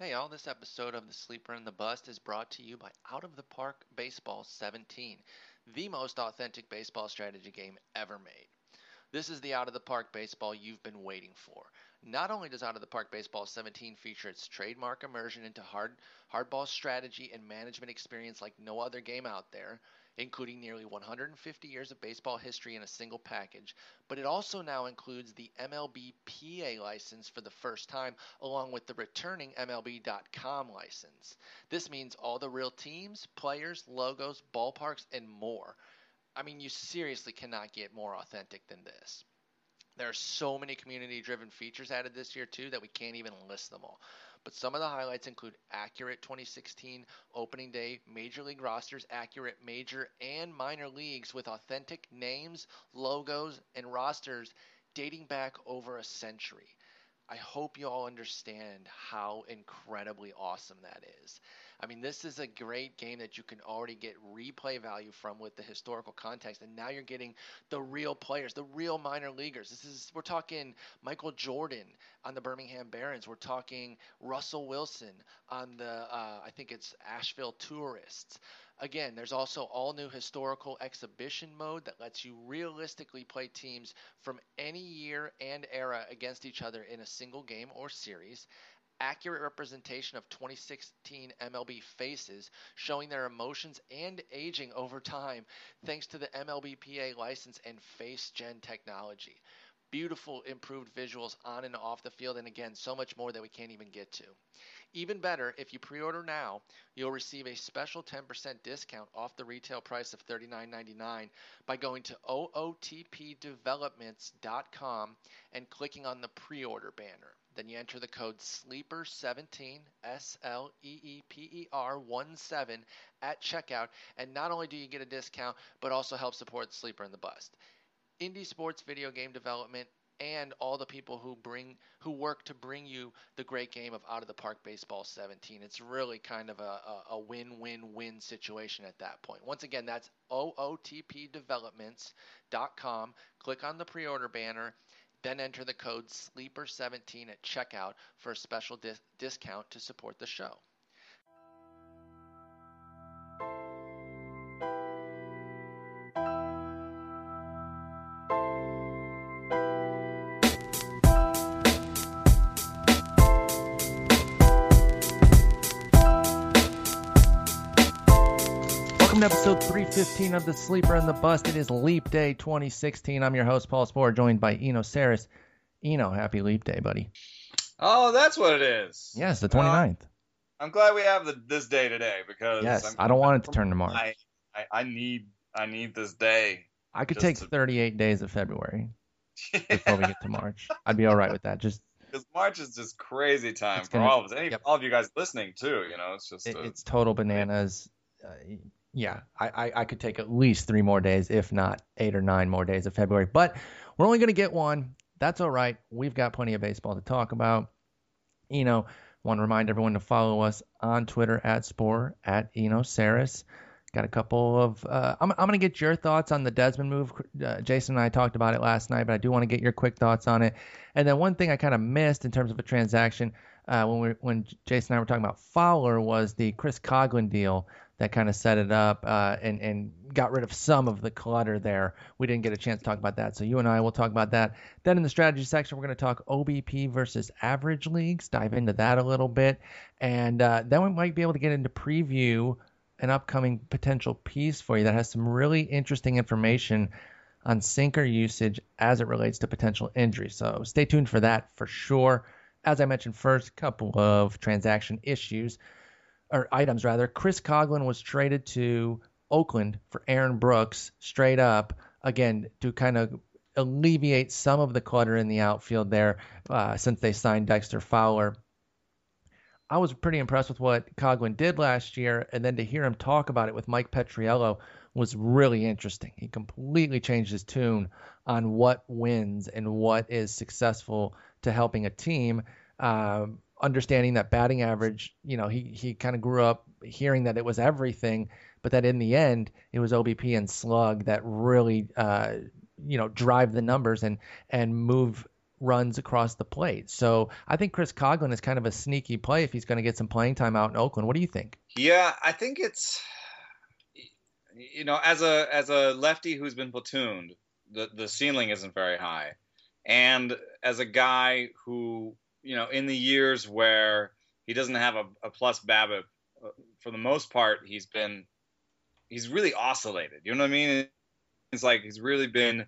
Hey, all this episode of The Sleeper and the Bust is brought to you by Out of the Park Baseball 17, the most authentic baseball strategy game ever made. This is the Out of the Park baseball you've been waiting for. Not only does Out of the Park Baseball 17 feature its trademark immersion into hard hardball strategy and management experience like no other game out there, including nearly 150 years of baseball history in a single package, but it also now includes the MLB PA license for the first time, along with the returning MLB.com license. This means all the real teams, players, logos, ballparks, and more. I mean, you seriously cannot get more authentic than this. There are so many community driven features added this year, too, that we can't even list them all. But some of the highlights include accurate 2016 opening day major league rosters, accurate major and minor leagues with authentic names, logos, and rosters dating back over a century. I hope you all understand how incredibly awesome that is. I mean, this is a great game that you can already get replay value from with the historical context, and now you're getting the real players, the real minor leaguers. This is we're talking Michael Jordan on the Birmingham Barons. We're talking Russell Wilson on the uh, I think it's Asheville Tourists. Again, there's also all new historical exhibition mode that lets you realistically play teams from any year and era against each other in a single game or series. Accurate representation of 2016 MLB faces, showing their emotions and aging over time thanks to the MLBPA license and FaceGen technology. Beautiful improved visuals on and off the field and again so much more that we can't even get to. Even better if you pre-order now you'll receive a special 10% discount off the retail price of $39.99 by going to ootpdevelopments.com and clicking on the pre-order banner then you enter the code sleeper17 s-l-e-e-p-e-r 1 7 at checkout. And not only do you get a discount but also help support sleeper and the bust. Indie sports video game development and all the people who bring who work to bring you the great game of out of the park baseball 17 it's really kind of a, a, a win-win-win situation at that point. Once again that's ootpdevelopments.com click on the pre-order banner then enter the code sleeper17 at checkout for a special dis- discount to support the show episode 315 of The Sleeper and the Bust. It is Leap Day 2016. I'm your host, Paul Sporer, joined by Eno Sarris. Eno, happy Leap Day, buddy. Oh, that's what it is. Yes, the 29th. Uh, I'm glad we have the, this day today because yes, I'm, I don't want it to turn to March. I, I, I need I need this day. I could take to- 38 days of February before we get to March. I'd be all right with that. Just Because March is just crazy time for gonna- all of us. Any, yep. all of you guys listening too. You know, it's just it, uh, it's total bananas. Uh, yeah, I, I, I could take at least three more days, if not eight or nine more days of February. But we're only going to get one. That's all right. We've got plenty of baseball to talk about. You know, want to remind everyone to follow us on Twitter at Spore at Eno Sarris. Got a couple of. Uh, I'm, I'm going to get your thoughts on the Desmond move. Uh, Jason and I talked about it last night, but I do want to get your quick thoughts on it. And then one thing I kind of missed in terms of a transaction uh, when we when Jason and I were talking about Fowler was the Chris Coghlan deal that kind of set it up uh, and and got rid of some of the clutter there. We didn't get a chance to talk about that, so you and I will talk about that. Then in the strategy section, we're going to talk OBP versus average leagues, dive into that a little bit, and uh, then we might be able to get into preview an upcoming potential piece for you that has some really interesting information on sinker usage as it relates to potential injury. So stay tuned for that for sure. As I mentioned first, couple of transaction issues or items rather. Chris Coghlan was traded to Oakland for Aaron Brooks straight up again to kind of alleviate some of the clutter in the outfield there uh, since they signed Dexter Fowler. I was pretty impressed with what Coghlan did last year, and then to hear him talk about it with Mike Petriello was really interesting. He completely changed his tune on what wins and what is successful to helping a team. Um, understanding that batting average, you know, he he kind of grew up hearing that it was everything, but that in the end it was OBP and slug that really, uh, you know, drive the numbers and and move runs across the plate. So I think Chris Coghlan is kind of a sneaky play if he's going to get some playing time out in Oakland. What do you think? Yeah, I think it's you know as a as a lefty who's been platooned, the the ceiling isn't very high, and as a guy who you know in the years where he doesn't have a, a plus BABIP, uh, for the most part he's been he's really oscillated. You know what I mean? It's like he's really been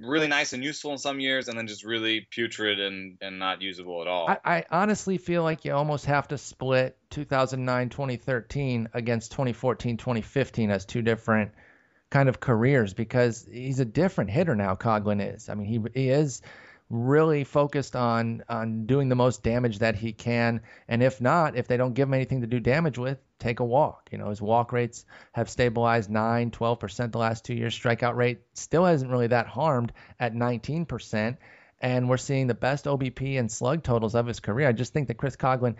really nice and useful in some years, and then just really putrid and, and not usable at all. I, I honestly feel like you almost have to split 2009 2013 against 2014 2015 as two different kind of careers because he's a different hitter now. Coghlan is. I mean, he he is really focused on on doing the most damage that he can, and if not, if they don't give him anything to do damage with, take a walk. You know, his walk rates have stabilized 9, 12% the last two years. Strikeout rate still hasn't really that harmed at 19%. And we're seeing the best OBP and slug totals of his career. I just think that Chris Coghlan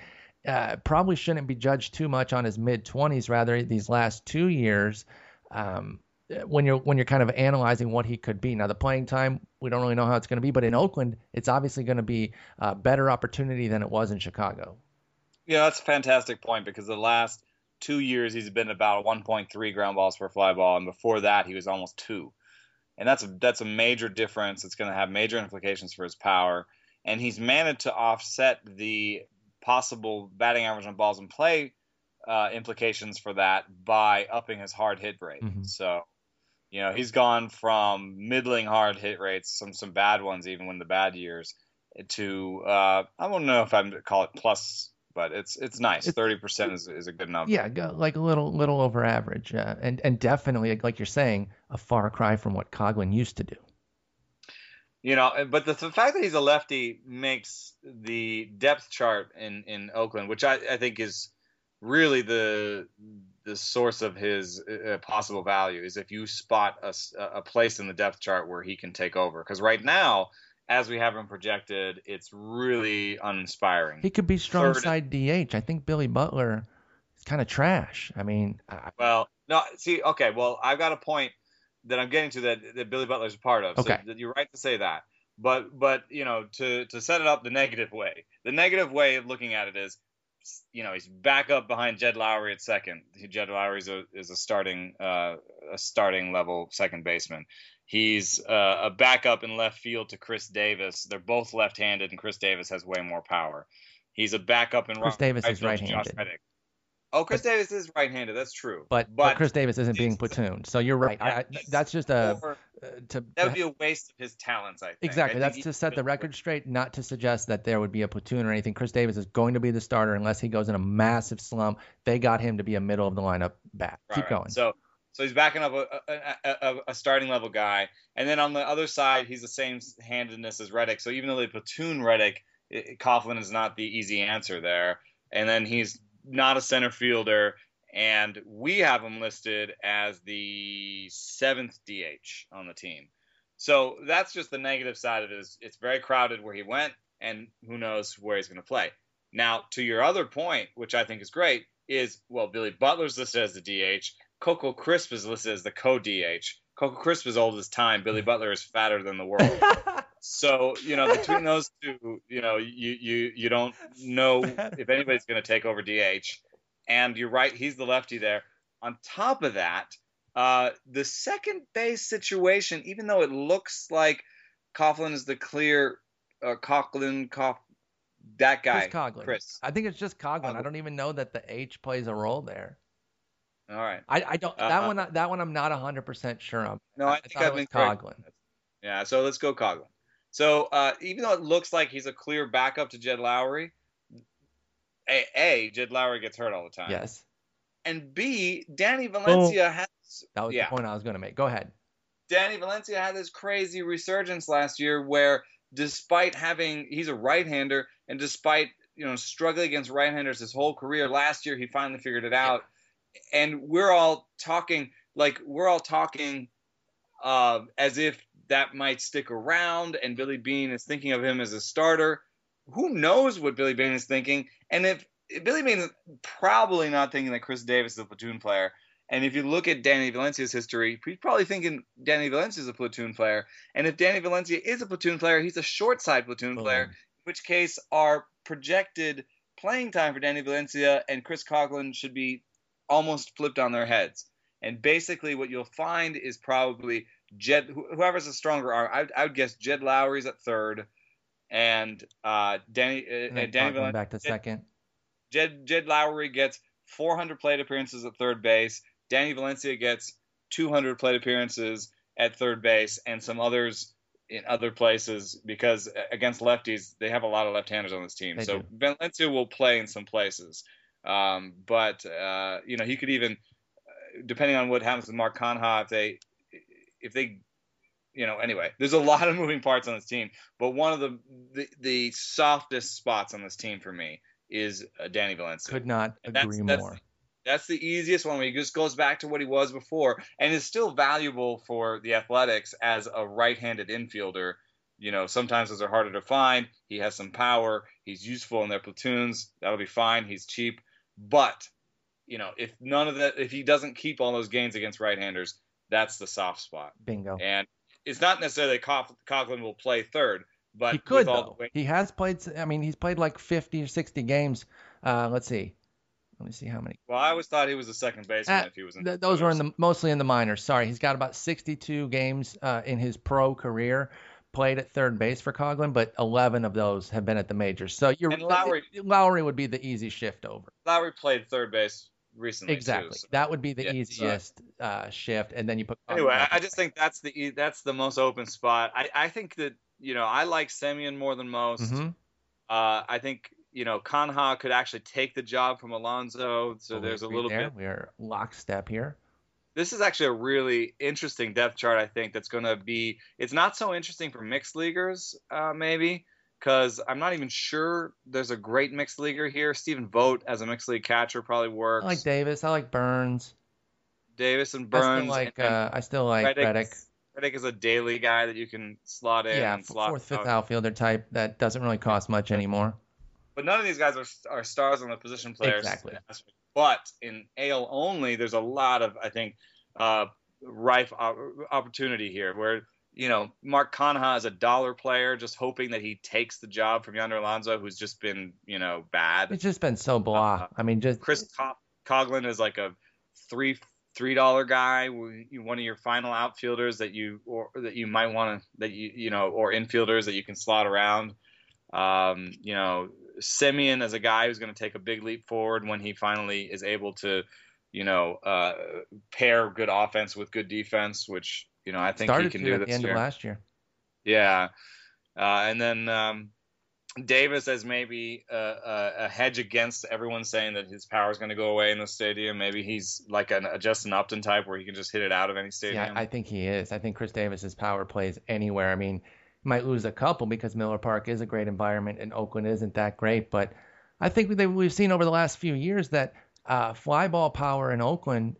uh, probably shouldn't be judged too much on his mid 20s, rather, these last two years. Um, when you're when you're kind of analyzing what he could be. Now the playing time, we don't really know how it's going to be, but in Oakland, it's obviously going to be a better opportunity than it was in Chicago. Yeah, that's a fantastic point because the last two years he's been about 1.3 ground balls per fly ball, and before that he was almost two, and that's a that's a major difference. It's going to have major implications for his power, and he's managed to offset the possible batting average on balls in play uh, implications for that by upping his hard hit rate. Mm-hmm. So, you know, he's gone from middling hard hit rates, some some bad ones even when the bad years, to uh, I don't know if I'm call it plus but it's it's nice. Thirty percent is, is a good number. Yeah, like a little little over average, uh, and and definitely like you're saying, a far cry from what Coghlan used to do. You know, but the, the fact that he's a lefty makes the depth chart in in Oakland, which I, I think is really the the source of his uh, possible value, is if you spot a, a place in the depth chart where he can take over. Because right now as we have him projected, it's really uninspiring. He could be strong Third, side DH. I think Billy Butler is kind of trash. I mean, I, well, no, see, okay, well, I've got a point that I'm getting to that, that Billy Butler's a part of. Okay. So you're right to say that. But but you know to to set it up the negative way, the negative way of looking at it is, you know, he's back up behind Jed Lowrie at second. Jed Lowrie is a is a starting uh, a starting level second baseman. He's uh, a backup in left field to Khris Davis. They're both left-handed, and Khris Davis has way more power. He's a backup in Chris right, Davis right is right-handed. Oh, Chris but, Davis is right-handed. That's true. But, but, but Khris Davis isn't being platooned, so you're right. I, that's just a uh, to that would be a waste of his talents. I think. Exactly. I that's to set the record straight, not to suggest that there would be a platoon or anything. Khris Davis is going to be the starter unless he goes in a massive slump. They got him to be a middle of the lineup bat. Right, Keep going. So so he's backing up a, a, a, a, starting level guy. And then on the other side, he's the same handedness as Reddick. So even though they platoon Reddick, Coughlin is not the easy answer there. And then he's not a center fielder. And we have him listed as the seventh DH on the team. So that's just the negative side of it. Is it's very crowded where he went, and who knows where he's going to play. Now, to your other point, which I think is great, is well, Billy Butler's listed as the DH, Coco Crisp is listed as the co DH. Coco Crisp is old as time. Billy Butler is fatter than the world. so you know between those two, you know you you you don't know if anybody's going to take over DH. And you're right, he's the lefty there. On top of that, uh, the second base situation, even though it looks like Coughlin is the clear uh, Coughlin, Cough, that guy, Chris Coghlan. Chris. I think it's just Coghlan. I don't even know that the H plays a role there. All right. I, I don't that uh, one that one I'm not 100 percent sure on. No, I, I think I've been Coghlan. Yeah, so let's go Coghlan. So uh, even though it looks like he's a clear backup to Jed Lowrie, a, a Jed Lowrie gets hurt all the time. Yes. And B Danny Valencia oh, has. That was yeah. the point I was going to make. Go ahead. Danny Valencia had this crazy resurgence last year where, despite having he's a right-hander and despite you know struggling against right-handers his whole career, last year he finally figured it out and we're all talking like we're all talking uh, as if that might stick around, and Billy Beane is thinking of him as a starter. Who knows what Billy Beane is thinking? And if, Billy Beane is probably not thinking that Khris Davis is a platoon player, And if you look at Danny Valencia's history, he's probably thinking Danny Valencia is a platoon player. And if Danny Valencia is a platoon player, he's a short side platoon Boom. player, in which case our projected playing time for Danny Valencia and Chris Coughlin should be almost flipped on their heads. And basically, what you'll find is probably Jed, whoever's a stronger arm. I, I would guess Jed Lowrie's at third, and uh, Danny uh, And then Danny Coughlin back to second. Jed Jed Lowrie gets 400 plate appearances at third base. Danny Valencia gets 200 plate appearances at third base, and some others in other places because uh, against lefties they have a lot of left-handers on this team. They so do. Valencia will play in some places, um, but uh, you know he could even, uh, depending on what happens with Mark Canha, if they if they you know, anyway, there's a lot of moving parts on this team, but one of the the, the softest spots on this team for me is uh, Danny Valencia. Could not And that's- agree that's- more. That's the easiest one where he just goes back to what he was before and is still valuable for the Athletics as a right-handed infielder. You know, sometimes those are harder to find. He has some power. He's useful in their platoons. That'll be fine. He's cheap. But, you know, if none of that, if he doesn't keep all those gains against right-handers, that's the soft spot. Bingo. And it's not necessarily that Cough- Coughlin will play third, but he could with all though. the way- He has played. I mean, he's played like 50 or 60 games. Uh, let's see. Let me see how many. well, I always thought he was a second baseman Uh, if he was in Th- those were in the mostly in the minors. Sorry, he's got about 62 games uh, in his pro career played at third base for Coughlin, but 11 of those have been at the majors. So you're And Lowrie- Lowrie would be the easy shift over. Lowrie played third base recently. too, Exactly. so- That would be the Yeah, so- easiest uh, shift, and then you put. Anyway, I, I just think that's the e- that's the most open spot. I, I think that you know I like Semien more than most. Mhm. Uh, I think you know Canha could actually take the job from Alonso. So Totally there's a little there. bit. We are lockstep here. This is actually a really interesting depth chart. I think that's going to be. It's not so interesting for mixed leaguers, uh, maybe, because I'm not even sure there's a great mixed leaguer here. Stephen Vogt as a mixed league catcher probably works. I like Davis. I like Burns. Davis and I Burns. still like. and, Uh, I still like Reddick. Reddick. Is a daily guy that you can slot in Yeah, and slot fourth, fifth out. outfielder type that doesn't really cost much anymore. But none of these guys are, are stars on the position players. Exactly. But in AL only, there's a lot of I think uh, rife op- opportunity here where you know Mark Canha is a dollar player, just hoping that he takes the job from Yonder Alonso, who's just been you know bad. It's just been so blah. Uh, I mean, just Chris Co- Coughlin is like a three three dollar guy, one of your final outfielders that you or that you might want to that you you know or infielders that you can slot around. Um, you know, Semien is a guy who's going to take a big leap forward when he finally is able to, you know, uh, pair good offense with good defense, which you know I think started he can do at the this end year. of last year. Yeah, uh, and then um, Davis as maybe a, a, a hedge against everyone saying that his power is going to go away in the stadium. Maybe he's like an, a Justin Upton type where he can just hit it out of any stadium. Yeah, I think he is. I think Khris Davis's power plays anywhere. I mean, might lose a couple because Miller Park is a great environment and Oakland isn't that great, but I think we've seen over the last few years that uh, fly ball power in Oakland,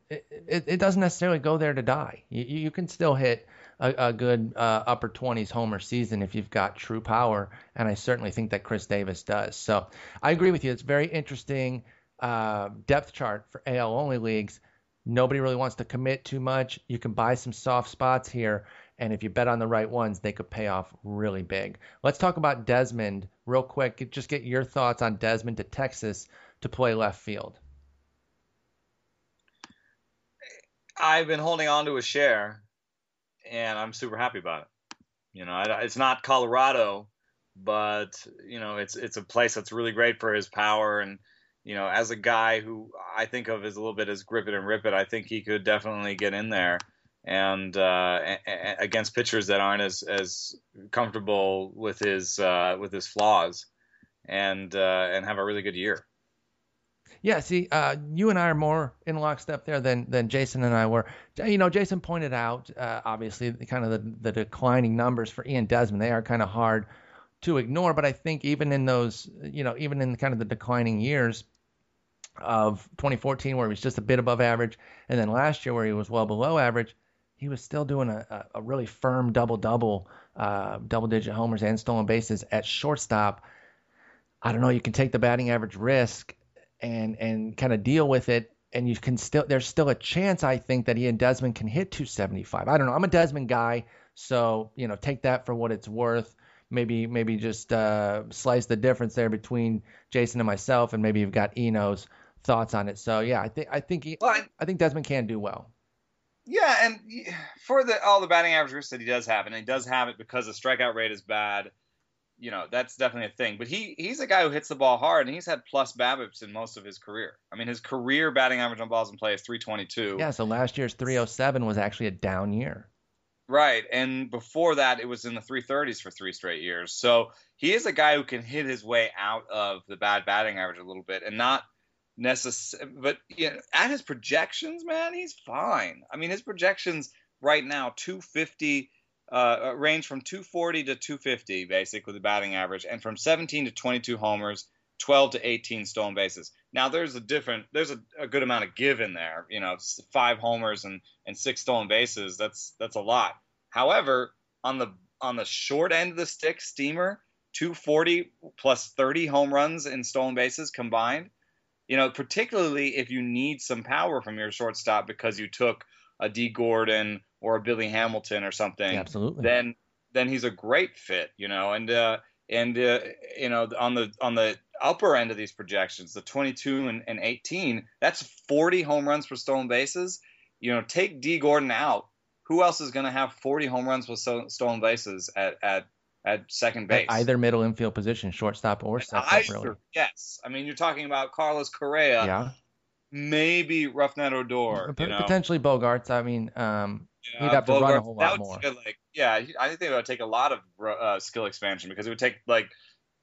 it, it, doesn't necessarily go there to die. You, you can still hit a, a good uh, upper 20s homer season if you've got true power, and I certainly think that Khris Davis does. So I agree with you. It's very interesting uh, depth chart for AL only leagues. Nobody really wants to commit too much. You can buy some soft spots here, and if you bet on the right ones, they could pay off really big. Let's talk about Desmond real quick. Just get your thoughts on Desmond to Texas to play left field. I've been holding on to a share, and I'm super happy about it. You know, it's not Colorado, but you know, it's it's a place that's really great for his power. And you know, as a guy who I think of as a little bit as grip it and rip it, I think he could definitely get in there and uh, against pitchers that aren't as as comfortable with his uh, with his flaws, and uh, and have a really good year. Yeah, see, uh, you and I are more in lockstep there than than Jason and I were. You know, Jason pointed out uh, obviously the, kind of the, the declining numbers for Ian Desmond. They are kind of hard to ignore, but I think even in those, you know, even in kind of the declining years of 2014, where he was just a bit above average, and then last year where he was well below average, he was still doing a, a, a really firm double double, uh, double digit homers and stolen bases at shortstop. I don't know. You can take the batting average risk and and kind of deal with it and you can still there's still a chance I think that he and Desmond can hit 275. I don't know. I'm a Desmond guy, so you know take that for what it's worth. Maybe maybe just uh, slice the difference there between Jason and myself, and maybe you've got Eno's thoughts on it. So yeah, I think I think he, well, I, I think Desmond can do well. Yeah, and for the all the batting average that he does have, and he does have it because the strikeout rate is bad you know that's definitely a thing. But he he's a guy who hits the ball hard, and he's had plus BABIPs in most of his career. I mean, his career batting average on balls in play is 322. Yeah, so last year's 307 was actually a down year. Right, and before that, it was in the 330s for three straight years. So he is a guy who can hit his way out of the bad batting average a little bit, and not necessarily. But you know, at his projections, man, he's fine. I mean, his projections right now 250 uh, range from 240 to 250, basically the batting average, and from 17 to 22 homers, 12 to 18 stolen bases. Now there's a different, there's a, a good amount of give in there. You know, five homers and and six stolen bases. That's that's a lot. However, on the on the short end of the stick, Steamer 240 plus 30 home runs and stolen bases combined. You know, particularly if you need some power from your shortstop because you took a Dee Gordon or a Billy Hamilton or something, absolutely, then then he's a great fit, you know. And uh, and uh, you know on the on the upper end of these projections, the 22 and, and 18, that's 40 home runs for stolen bases. You know, take Dee Gordon out. Who else is going to have 40 home runs with stolen bases at, at at second base. At either middle infield position, shortstop or second. Really. Yes, I mean you're talking about Carlos Correa. Yeah. Maybe Rougned Odor. P- potentially Bogaerts. I mean, um, yeah, he'd have to run a whole lot more. Like, yeah, I think it would take a lot of uh, skill expansion because it would take like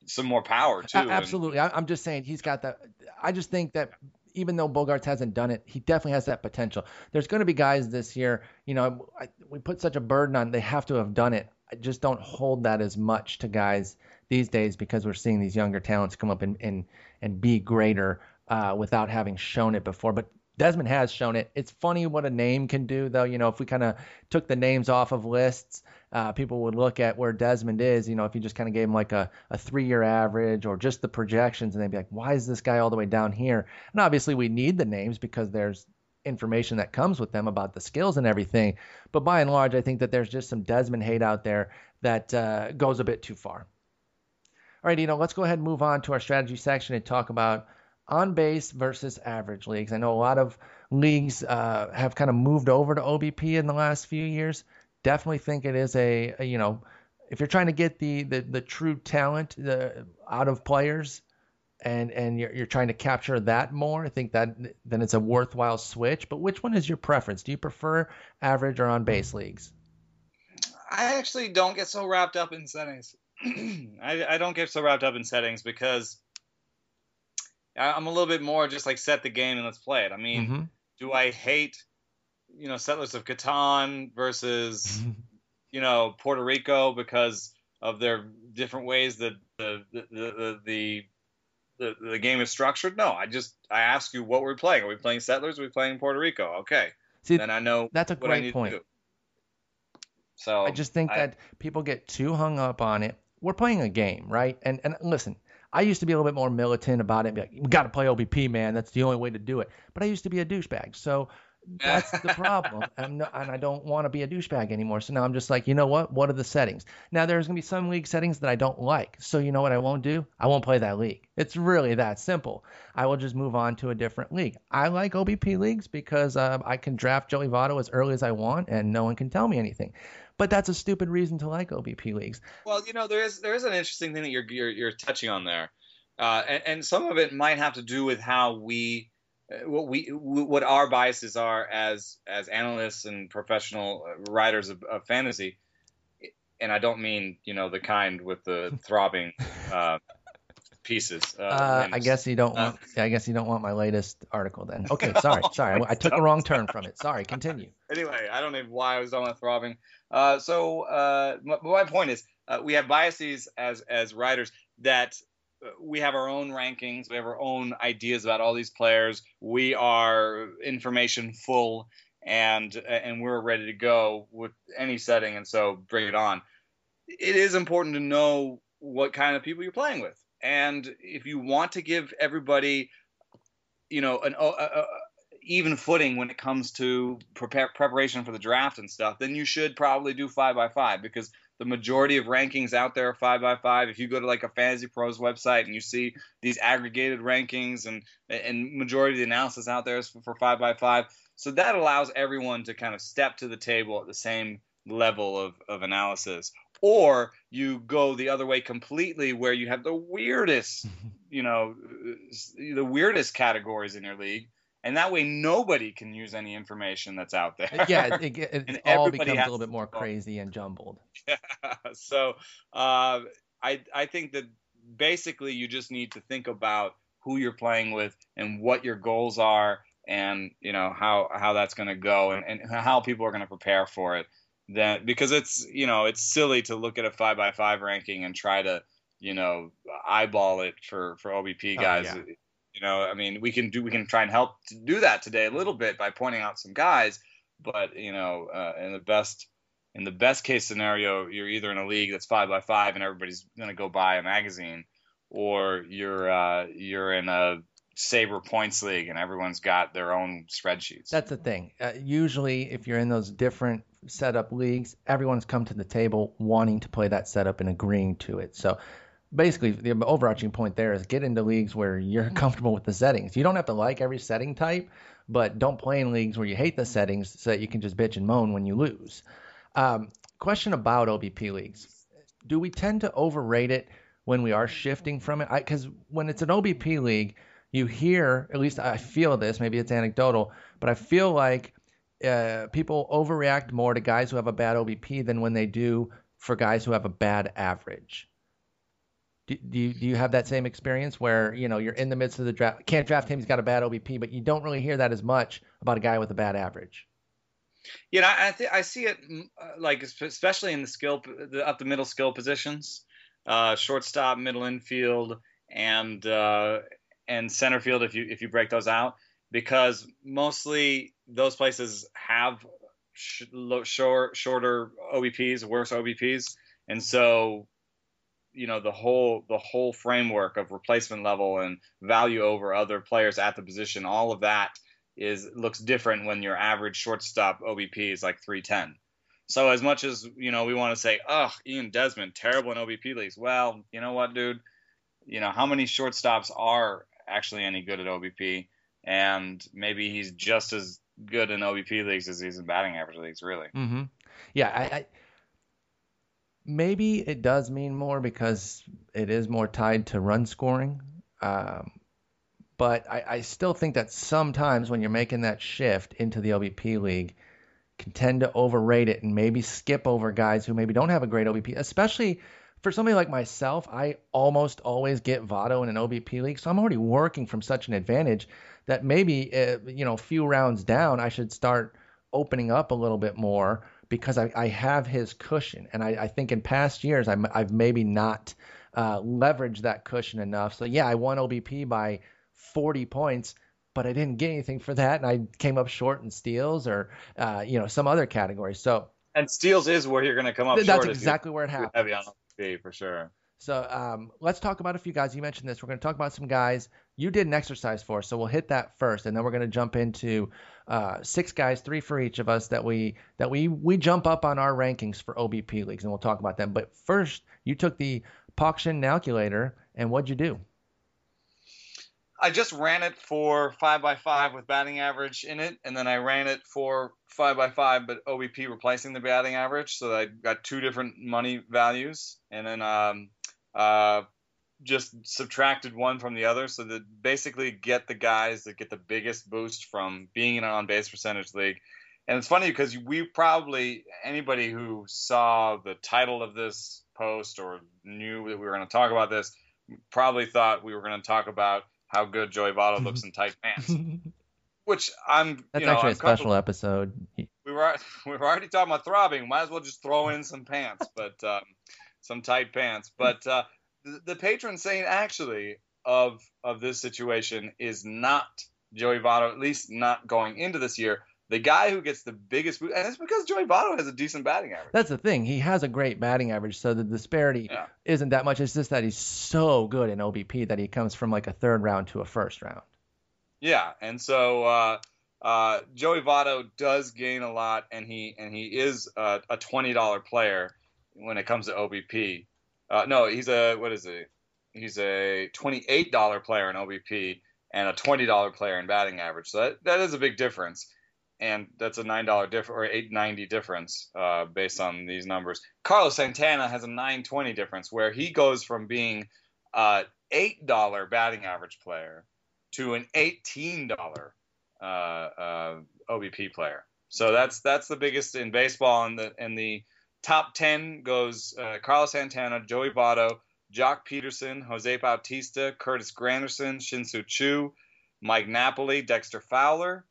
some more power too. absolutely, and... I, am just saying he's got that. I just think that even though Bogaerts hasn't done it, he definitely has that potential. There's going to be guys this year. You know, I, we put such a burden on they have to have done it. I just don't hold that as much to guys these days because we're seeing these younger talents come up and and, and be greater uh, without having shown it before. But Desmond has shown it. It's funny what a name can do, though. You know, if we kind of took the names off of lists, uh, people would look at where Desmond is. You know, if you just kind of gave him like a, a three year average or just the projections, and they'd be like, why is this guy all the way down here? And obviously, we need the names because there's information that comes with them about the skills and everything. But by and large, I think that there's just some Desmond hate out there that uh, goes a bit too far. All right, you know, let's go ahead and move on to our strategy section and talk about on base versus average leagues. I know a lot of leagues uh, have kind of moved over to OBP in the last few years. Definitely think it is a, a you know, if you're trying to get the the, the true talent the, out of players, and and you're, you're trying to capture that more, I think that then it's a worthwhile switch. But which one is your preference? Do you prefer average or on base leagues? I actually don't get so wrapped up in settings. I, I don't get so wrapped up in settings because I'm a little bit more just like set the game and let's play it. I mean, mm-hmm. do I hate, you know, Settlers of Catan versus, you know, Puerto Rico because of their different ways that the the the, the the, the game is structured? No, I just I ask you what we're playing. Are we playing Settlers? Are we playing Puerto Rico? Okay, See, then I know that's a great point. So I just think I, that people get too hung up on it. We're playing a game, right? And and listen, I used to be a little bit more militant about it. Be like, we got to play OBP, man. That's the only way to do it. But I used to be a douchebag. So that's the problem. and, and I don't want to be a douchebag anymore. So now I'm just like, you know what? What are the settings? Now there's going to be some league settings that I don't like. So you know what I won't do? I won't play that league. It's really that simple. I will just move on to a different league. I like OBP leagues because uh, I can draft Joey Votto as early as I want and no one can tell me anything but that's a stupid reason to like OBP leagues. Well, you know, there is there is an interesting thing that you're you're, you're touching on there, uh, and, and, some of it might have to do with how we uh, what we what our biases are as as analysts and professional uh, writers of, of fantasy. And I don't mean you know the kind with the throbbing. Uh, pieces. Uh, uh, I guess you don't want. Uh, I guess you don't want my latest article then. Okay, sorry, sorry, I, I, took a wrong turn from it. Sorry, continue. Anyway, I don't know why I was on that throbbing. Uh, so uh, my, my, point is, uh, we have biases as as writers that we have our own rankings, we have our own ideas about all these players. We are information full, and and we're ready to go with any setting, and so bring it on. It is important to know what kind of people you're playing with, and if you want to give everybody, you know, an even footing when it comes to prepare, preparation for the draft and stuff, then you should probably do five by five because the majority of rankings out there are five by five. If you go to like a Fantasy Pros website and you see these aggregated rankings and and majority of the analysis out there is for, for five by five, so that allows everyone to kind of step to the table at the same level of, of analysis. Or you go the other way completely, where you have the weirdest, you know, the weirdest categories in your league, and that way nobody can use any information that's out there. Yeah, it, it, it all becomes a little bit more crazy and jumbled. Yeah. So uh, I I think that basically you just need to think about who you're playing with and what your goals are and you know how how that's going to go and, and how people are going to prepare for it then because it's you know it's silly to look at a five by five ranking and try to you know eyeball it for for OBP guys. Oh, yeah. You know, I mean, we can do we can try and help to do that today a little bit by pointing out some guys, but you know, uh, in the best in the best case scenario, you're either in a league that's five by five and everybody's going to go buy a magazine, or you're uh, you're in a Saber points league and everyone's got their own spreadsheets. That's the thing. Uh, usually, if you're in those different setup leagues, everyone's come to the table wanting to play that setup and agreeing to it. So basically, the overarching point there is get into leagues where you're mm-hmm. comfortable with the settings. You don't have to like every setting type, but don't play in leagues where you hate the settings so that you can just bitch and moan when you lose. Um, question about OBP leagues. Do we tend to overrate it when we are shifting from it? Because when it's an OBP league, you hear, at least I feel this, maybe it's anecdotal, but I feel like uh, people overreact more to guys who have a bad OBP than when they do for guys who have a bad average. Do, do, you, do you have that same experience where you know you're in the midst of the draft, can't draft him, he's got a bad OBP, but you don't really hear that as much about a guy with a bad average? Yeah, I th- I see it mm, uh, like especially in the skill the up the middle skill positions, uh, shortstop, middle infield, and uh, and center field if you if you break those out because mostly those places have sh- short, shorter OBPs, worse OBPs, and so you know the whole the whole framework of replacement level and value over other players at the position, all of that is looks different when your average shortstop OBP is like 310. So as much as you know we want to say, "Ugh, Ian Desmond, terrible in OBP leagues," well, you know what, dude? You know how many shortstops are actually any good at OBP? and maybe he's just as good in OBP leagues as he's in batting average leagues, really. Mm-hmm. Yeah, I, maybe it does mean more because it is more tied to run scoring. Um, but I, I still think that sometimes when you're making that shift into the OBP league, can tend to overrate it and maybe skip over guys who maybe don't have a great OBP, especially for somebody like myself, I almost always get Votto in an OBP league, so I'm already working from such an advantage that maybe uh, you know a few rounds down I should start opening up a little bit more because I, I have his cushion and I, I think in past years i have maybe not uh, leveraged that cushion enough. So yeah, I won OBP by 40 points, but I didn't get anything for that, and I came up short in steals or uh, you know some other category. So and steals is where you're going to come up. Th- that's exactly where it happens. Heavy on OBP for sure. So um, let's talk about a few guys. You mentioned this. We're going to talk about some guys you did an exercise for so we'll hit that first, and then we're going to jump into uh, six guys, three for each of us that we that we we jump up on our rankings for OBP leagues, and we'll talk about them. But first, you took the Pauction calculator, and what'd you do? I just ran it for five by five with batting average in it, and then I ran it for five by five, but OBP replacing the batting average, so I got two different money values, and then um, uh, just subtracted one from the other, so that basically get the guys that get the biggest boost from being in an on base percentage league. And it's funny because we probably anybody who saw the title of this post or knew that we were going to talk about this probably thought we were going to talk about how good Joey Votto looks in tight pants. Which I'm. That's you know, actually I'm a special episode. We were we were already talking about throbbing. Might as well just throw in some pants, but um, some tight pants. But uh, the, the patron saint actually of of this situation is not Joey Votto, at least not going into this year. The guy who gets the biggest boost, and it's because Joey Votto has a decent batting average. That's the thing. He has a great batting average, so the disparity yeah. isn't that much. It's just that he's so good in OBP that he comes from like a third round to a first round. Yeah, and so uh, uh, Joey Votto does gain a lot, and he and he is a, a twenty dollar player when it comes to OBP. Uh, no, he's a what is it? He's a twenty eight dollar player in OBP and a twenty dollar player in batting average. So that, that is a big difference, and that's a nine dollar difference or eight ninety difference uh, based on these numbers. Carlos Santana has a nine twenty difference where he goes from being a eight dollar batting average player to an eighteen dollar uh, uh, OBP player. So that's that's the biggest in baseball. And the and the top ten goes uh, Carlos Santana, Joey Votto, Joc Pederson, Jose Bautista, Curtis Granderson, Shin-Soo Choo, Mike Napoli, Dexter Fowler,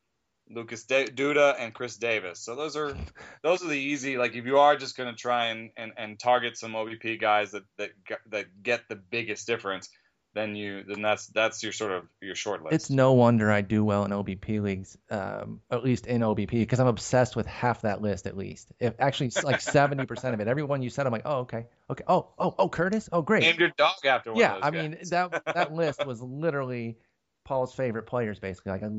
Lucas Duda, and Chris Davis. So those are those are the easy. Like if you are just going to try and, and, and target some OBP guys that that that get the biggest difference, then you then that's that's your sort of your short list. It's no wonder I do well in OBP leagues, um, at least in OBP, because I'm obsessed with half that list at least. If actually like 70 percent of it, everyone you said, I'm like, oh okay, okay, oh oh oh Curtis, oh great. Named your dog after one. Yeah, I mean that that list was literally Paul's favorite players, basically. Like I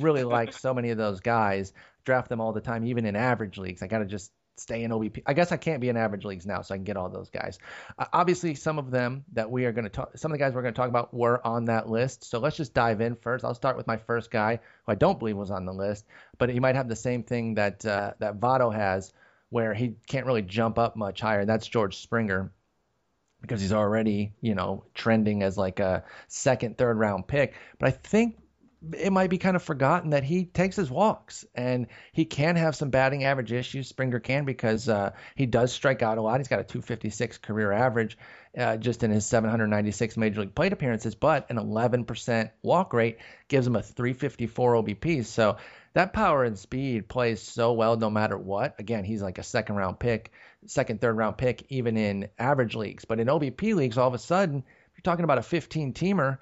really like so many of those guys. Draft them all the time, even in average leagues. I got to just stay in OBP. I guess I can't be in average leagues now, so I can get all those guys. Uh, obviously, some of them that we are going to talk, some of the guys we're going to talk about were on that list. So let's just dive in first. I'll start with my first guy, who I don't believe was on the list, but he might have the same thing that uh, that Votto has, where he can't really jump up much higher. That's George Springer. Because he's already, you know, trending as like a second, third round pick. But I think it might be kind of forgotten that he takes his walks and he can have some batting average issues. Springer can because uh, he does strike out a lot. He's got a 256 career average uh, just in his 796 major league plate appearances, but an 11% walk rate gives him a 354 OBP. So that power and speed plays so well no matter what. Again, he's like a second round pick, second, third round pick, even in average leagues. But in OBP leagues, all of a sudden, if you're talking about a 15 teamer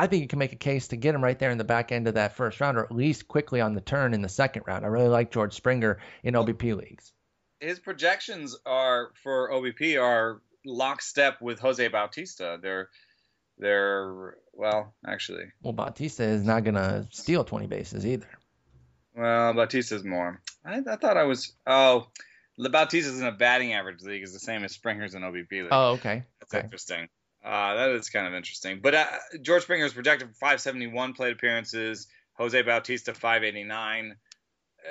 I think you can make a case to get him right there in the back end of that first round, or at least quickly on the turn in the second round. I really like George Springer in OBP leagues. His projections are for OBP are lockstep with Jose Bautista. They're they're well, actually. Well, Bautista is not gonna steal 20 bases either. Well, Bautista's more. I, I thought I was. Oh, Bautista's in a batting average league is the same as Springer's in OBP league. Oh, okay. That's okay. interesting. Uh, that is kind of interesting. But uh, George Springer is projected for 571 plate appearances. Jose Bautista 589.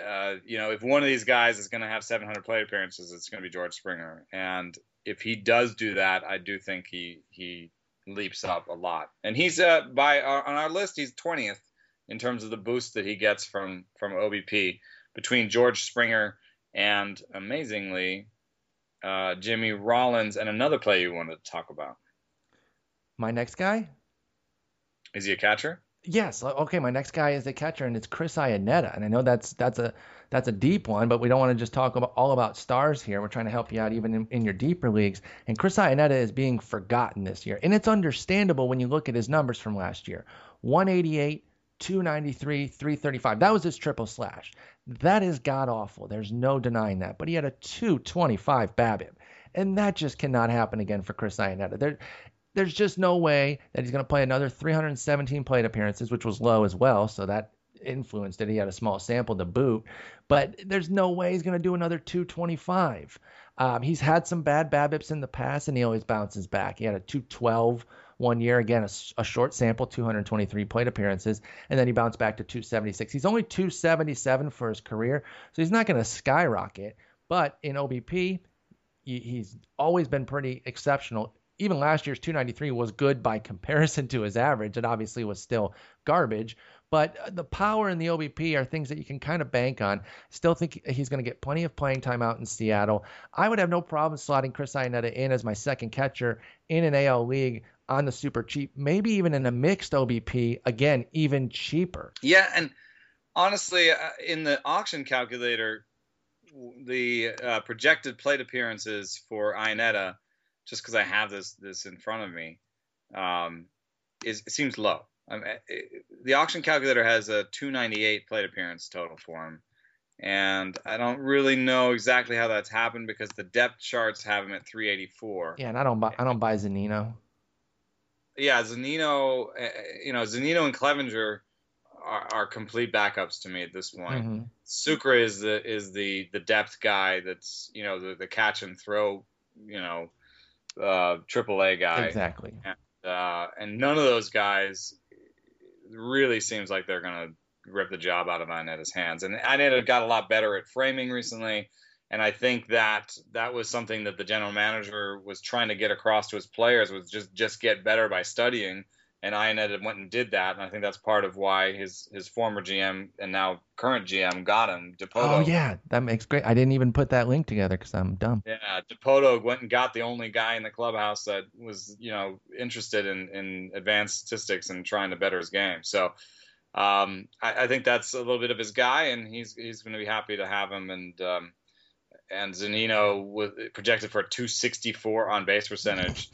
Uh, you know, if one of these guys is going to have 700 plate appearances, it's going to be George Springer. And if he does do that, I do think he he leaps up a lot. And he's uh, by our, on our list, he's 20th in terms of the boost that he gets from from OBP between George Springer and amazingly uh, Jimmy Rollins and another player you wanted to talk about. My next guy? Is he a catcher? Yes. Okay. My next guy is a catcher, and it's Chris Iannetta. And I know that's that's a that's a deep one, but we don't want to just talk about all about stars here. We're trying to help you out even in, in your deeper leagues. And Chris Iannetta is being forgotten this year, and it's understandable when you look at his numbers from last year: 188, 293, 335. That was his triple slash. That is god awful. There's no denying that. But he had a 225 BABIP. And that just cannot happen again for Chris Iannetta. There, there's just no way that he's going to play another 317 plate appearances, which was low as well. So that influenced it. He had a small sample to boot, but there's no way he's going to do another 225. Um, he's had some bad BABIPs in the past, and he always bounces back. He had a 212 one year, again, a, a short sample, 223 plate appearances, and then he bounced back to 276. He's only 277 for his career, so he's not going to skyrocket. But in OBP, he's always been pretty exceptional even last year's 293 was good by comparison to his average. It obviously was still garbage, but uh, the power and the OBP are things that you can kind of bank on. Still think he's going to get plenty of playing time out in Seattle. I would have no problem slotting Chris Iannetta in as my second catcher in an AL league on the super cheap, maybe even in a mixed OBP, again, even cheaper. Yeah, and honestly, uh, in the auction calculator, the uh, projected plate appearances for Iannetta – just because I have this this in front of me, um, is it seems low. I mean, the auction calculator has a 298 plate appearance total for him, and I don't really know exactly how that's happened because the depth charts have him at 384. Yeah, and I don't buy I don't buy Zunino. Yeah, Zunino, eh, eh, you know, Zunino and Clevenger are, are complete backups to me at this point. Mhm. Sucre is the is the the depth guy that's you know the, the catch and throw you know uh, triple A guy. Exactly. Uh, and none of those guys really seems like they're gonna rip the job out of Iannetta's hands. And Iannetta got a lot better at framing recently, and I think that that was something that the general manager was trying to get across to his players was just just get better by studying. And Iannetta went and did that, and I think that's part of why his his former GM and now current GM got him. Dipoto. Oh yeah, that makes great. I didn't even put that link together because I'm dumb. Yeah, Dipoto went and got the only guy in the clubhouse that was, you know, interested in, in advanced statistics and trying to better his game. So um, I, I think that's a little bit of his guy, and he's he's going to be happy to have him. And um, and Zunino was projected for a 264 on base percentage.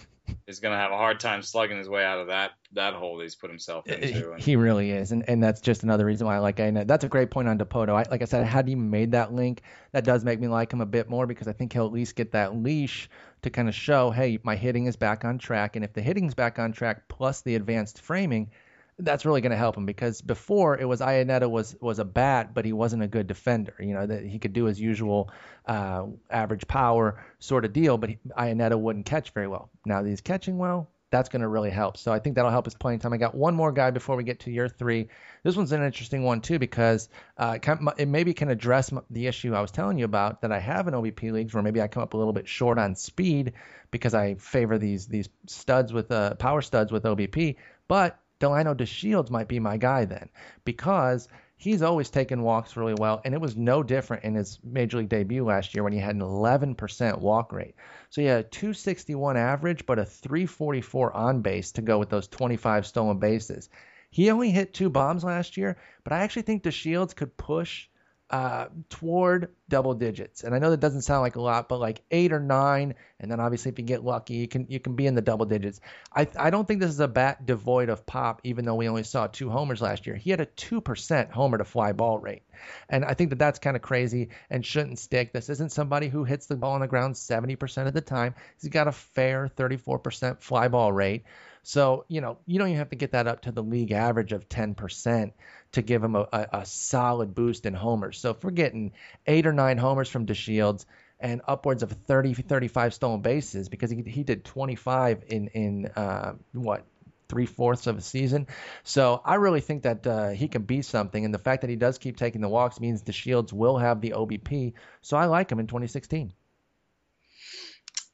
Is going to have a hard time slugging his way out of that that hole he's put himself into. And, He really is, and and that's just another reason why I like Iannetta. That's a great point on Dipoto. I, like I said, I hadn't even made that link. That does make me like him a bit more because I think he'll at least get that leash to kind of show, hey, my hitting is back on track, and if the hitting's back on track plus the advanced framing, that's really going to help him because before it was Iannetta was was a bat, but he wasn't a good defender. You know that he could do his usual uh, average power sort of deal, but he, Iannetta wouldn't catch very well. Now that he's catching well, that's going to really help. So I think that'll help his playing time. I got one more guy before we get to year three. This one's an interesting one too because uh, it maybe can address the issue I was telling you about that I have in OBP leagues where maybe I come up a little bit short on speed because I favor these these studs with uh, power studs with OBP, but Delino DeShields might be my guy then because he's always taken walks really well, and it was no different in his major league debut last year when he had an 11% walk rate. So he had a 261 average, but a 344 on base to go with those 25 stolen bases. He only hit two bombs last year, but I actually think DeShields could push uh, toward double digits. And I know that doesn't sound like a lot, but like eight or nine, and then obviously if you get lucky, you can you can be in the double digits. I I don't think this is a bat devoid of pop, even though we only saw two homers last year. He had a two percent homer to fly ball rate, and I think that that's kind of crazy and shouldn't stick. This isn't somebody who hits the ball on the ground 70% of the time. He's got a fair 34% fly ball rate. So, you know, you don't even have to get that up to the league average of 10% to give him a, a, a solid boost in homers. So if we're getting eight or nine homers from DeShields and upwards of 30, 35 stolen bases, because he, he did 25 in, in uh, what, three fourths of a season. So I really think that uh, he can be something. And the fact that he does keep taking the walks means DeShields will have the OBP. So I like him in 2016.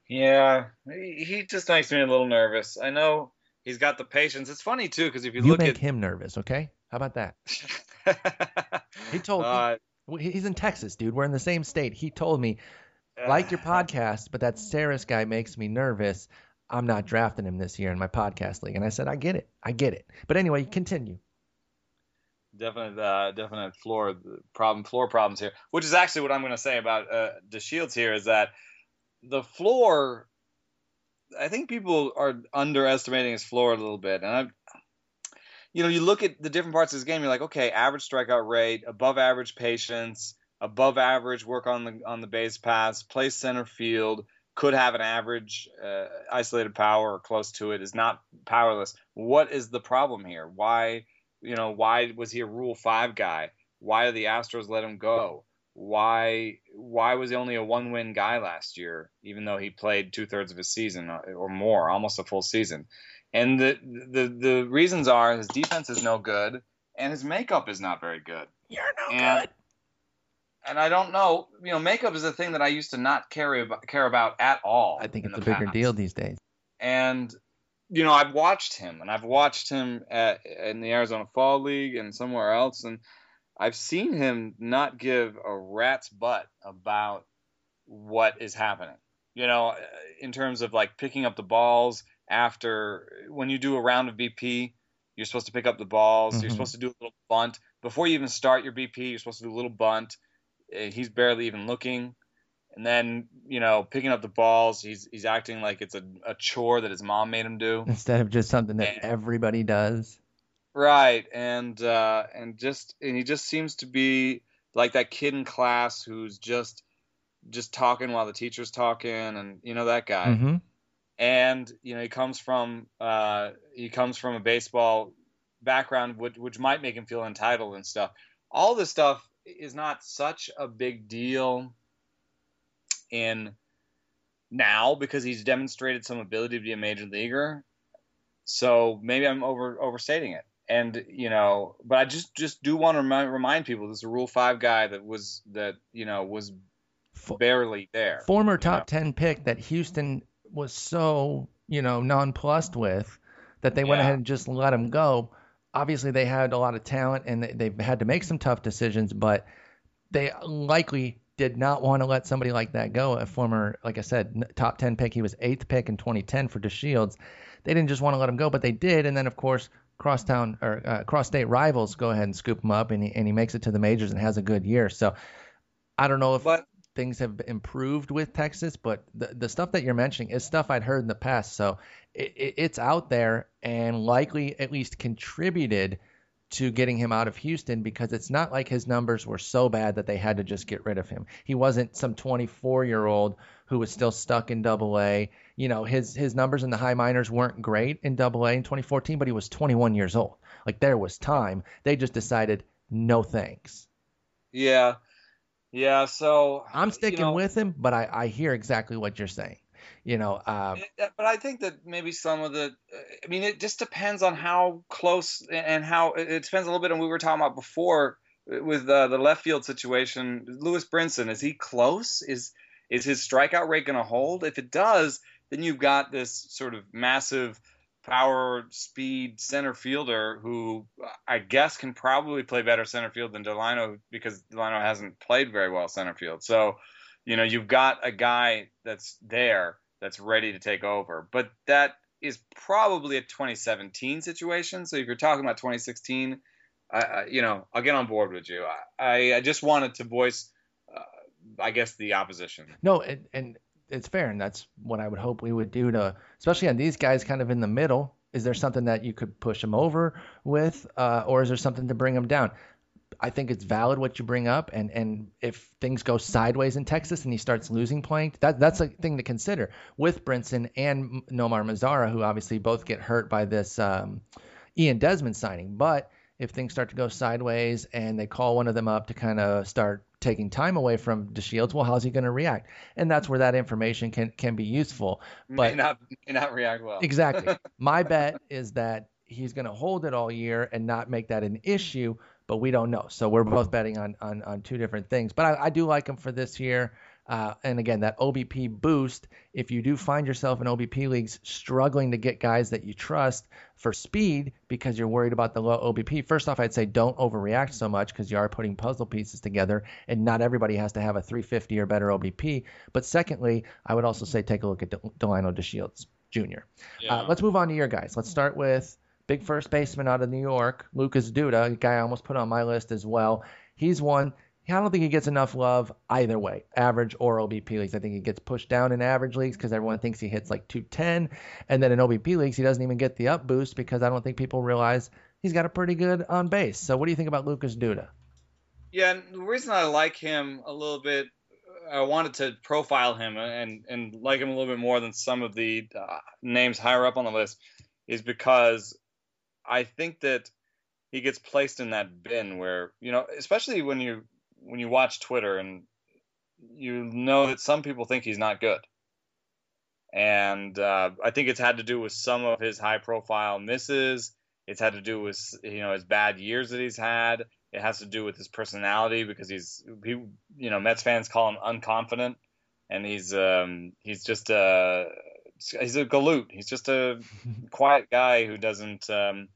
yeah, he just makes me a little nervous. I know he's got the patience. It's funny too because if you, look at. You look make at him nervous, okay? How about that? He told uh, me he's in Texas, dude. We're in the same state. He told me, like your podcast, but that Sarris guy makes me nervous. I'm not drafting him this year in my podcast league. And I said, I get it. I get it. But anyway, continue. definite uh, definite floor problem floor problems here which is actually what i'm going to say about uh DeShields here is that the floor i think people are underestimating his floor a little bit and i you know you look at the different parts of his game you're like okay average strikeout rate above average patience above average work on the on the base paths plays center field could have an average uh, isolated power or close to it is not powerless what is the problem here why you know, why was he a Rule Five guy? Why did the Astros let him go? Why why was he only a one win guy last year, even though he played two thirds of a season uh, or more, almost a full season? And the the the reasons are his defense is no good and his makeup is not very good. You're no And- good. And I don't know, you know, makeup is a thing that I used to not care about, care about at all. I think it's a the bigger past. deal these days. and you know I've watched him and I've watched him at, in the Arizona Fall League and somewhere else and I've seen him not give a rat's butt about what is happening you know in terms of like picking up the balls after when you do a round of BP you're supposed to pick up the balls you're Mhm. supposed to do a little bunt before you even start your BP you're supposed to do a little bunt Uh, he's barely even looking and then you know picking up the balls he's he's acting like it's a, a chore that his mom made him do Instead of just something that And- everybody does. Right and uh and just and he just seems to be like that kid in class who's just just talking while the teacher's talking and you know that guy hmm and you know he comes from uh he comes from a baseball background, which which might make him feel entitled and stuff. All this stuff is not such a big deal in now because he's demonstrated some ability to be a major leaguer. So maybe I'm over overstating it. And you know, but I just just do want to remind, remind people this is a Rule Five guy that was that you know was barely there. Former top know? ten pick that Houston was so you know nonplussed with that they yeah. went ahead and just let him go. Obviously, they had a lot of talent and they, they've had to make some tough decisions, but they likely did not want to let somebody like that go. A former, like I said, top 10 pick. He was eighth pick in 2010 for DeShields. They didn't just want to let him go, but they did. And then, of course, crosstown or uh, cross state rivals go ahead and scoop him up, and he, and he makes it to the majors and has a good year. So I don't know if but, things have improved with Texas, but the the stuff that you're mentioning is stuff I'd heard in the past. So it, it, it's out there and likely at least contributed to getting him out of Houston because it's not like his numbers were so bad that they had to just get rid of him. He wasn't some 24 year old who was still stuck in double A. You know, his his numbers in the high minors weren't great in double A in 2014, but he was 21 years old. Like there was time. They just decided no thanks. Yeah. Yeah, so I'm sticking you know, with him, but I, I hear exactly what you're saying you know. Uh, but I think that maybe some of the, I mean, it just depends on how close and how it depends a little bit on what we were talking about before with uh, the left field situation. Lewis Brinson, is he close? Is is his strikeout rate going to hold? If it does, then you've got this sort of massive power speed center fielder who I guess can probably play better center field than Delino because Delino hasn't played very well center field. So, you know, you've got a guy that's there that's ready to take over. But that is probably a 2017 situation. So if you're talking about 2016, I, you know, I'll get on board with you. I, I just wanted to voice, uh, I guess, the opposition. No, and, and it's fair, and that's what I would hope we would do to, especially on these guys, kind of in the middle. Is there something that you could push them over with, uh, or is there something to bring them down? I think it's valid what you bring up, and and if things go sideways in Texas and he starts losing playing, that that's a thing to consider with Brinson and Nomar Mazara, who obviously both get hurt by this um, Ian Desmond signing. But if things start to go sideways and they call one of them up to kind of start taking time away from DeShields, well, how's he going to react? And that's where that information can can be useful. But may not may not react well. exactly. My bet is that he's going to hold it all year and not make that an issue but we don't know. So we're both betting on on, on two different things. But I, I do like him for this year. Uh, and again, that OBP boost, if you do find yourself in OBP leagues struggling to get guys that you trust for speed because you're worried about the low OBP, first off, I'd say don't overreact so much because you are putting puzzle pieces together and not everybody has to have a 350 or better OBP. But secondly, I would also say take a look at Delino DeShields Jr. Yeah. Uh, let's move on to your guys. Let's start with big first baseman out of New York, Lucas Duda, a guy I almost put on my list as well. He's one. I don't think he gets enough love either way, average or OBP leagues. I think he gets pushed down in average leagues because everyone thinks he hits like 210. And then in OBP leagues, he doesn't even get the up boost because I don't think people realize he's got a pretty good on base. So what do you think about Lucas Duda? Yeah, the reason I like him a little bit, I wanted to profile him and, and like him a little bit more than some of the uh, names higher up on the list is because I think that he gets placed in that bin where you know, especially when you when you watch Twitter and you know that some people think he's not good, and uh, I think it's had to do with some of his high profile misses. It's had to do with you know his bad years that he's had. It has to do with his personality because he's he you know Mets fans call him unconfident, and he's um, he's just a he's a galoot. He's just a quiet guy who doesn't um,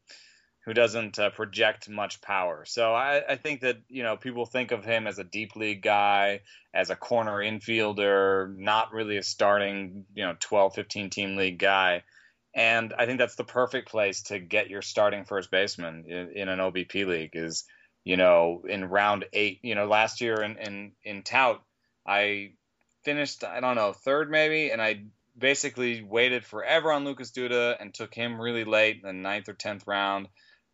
who doesn't uh, project much power. So I, I, think that you know people think of him as a deep league guy, as a corner infielder, not really a starting you know 12, 15 team league guy. And I think that's the perfect place to get your starting first baseman in, in an OBP league is you know in round eight. You know last year in in, in tout I finished I don't know third maybe, and I basically waited forever on Lucas Duda and took him really late in the ninth or tenth round.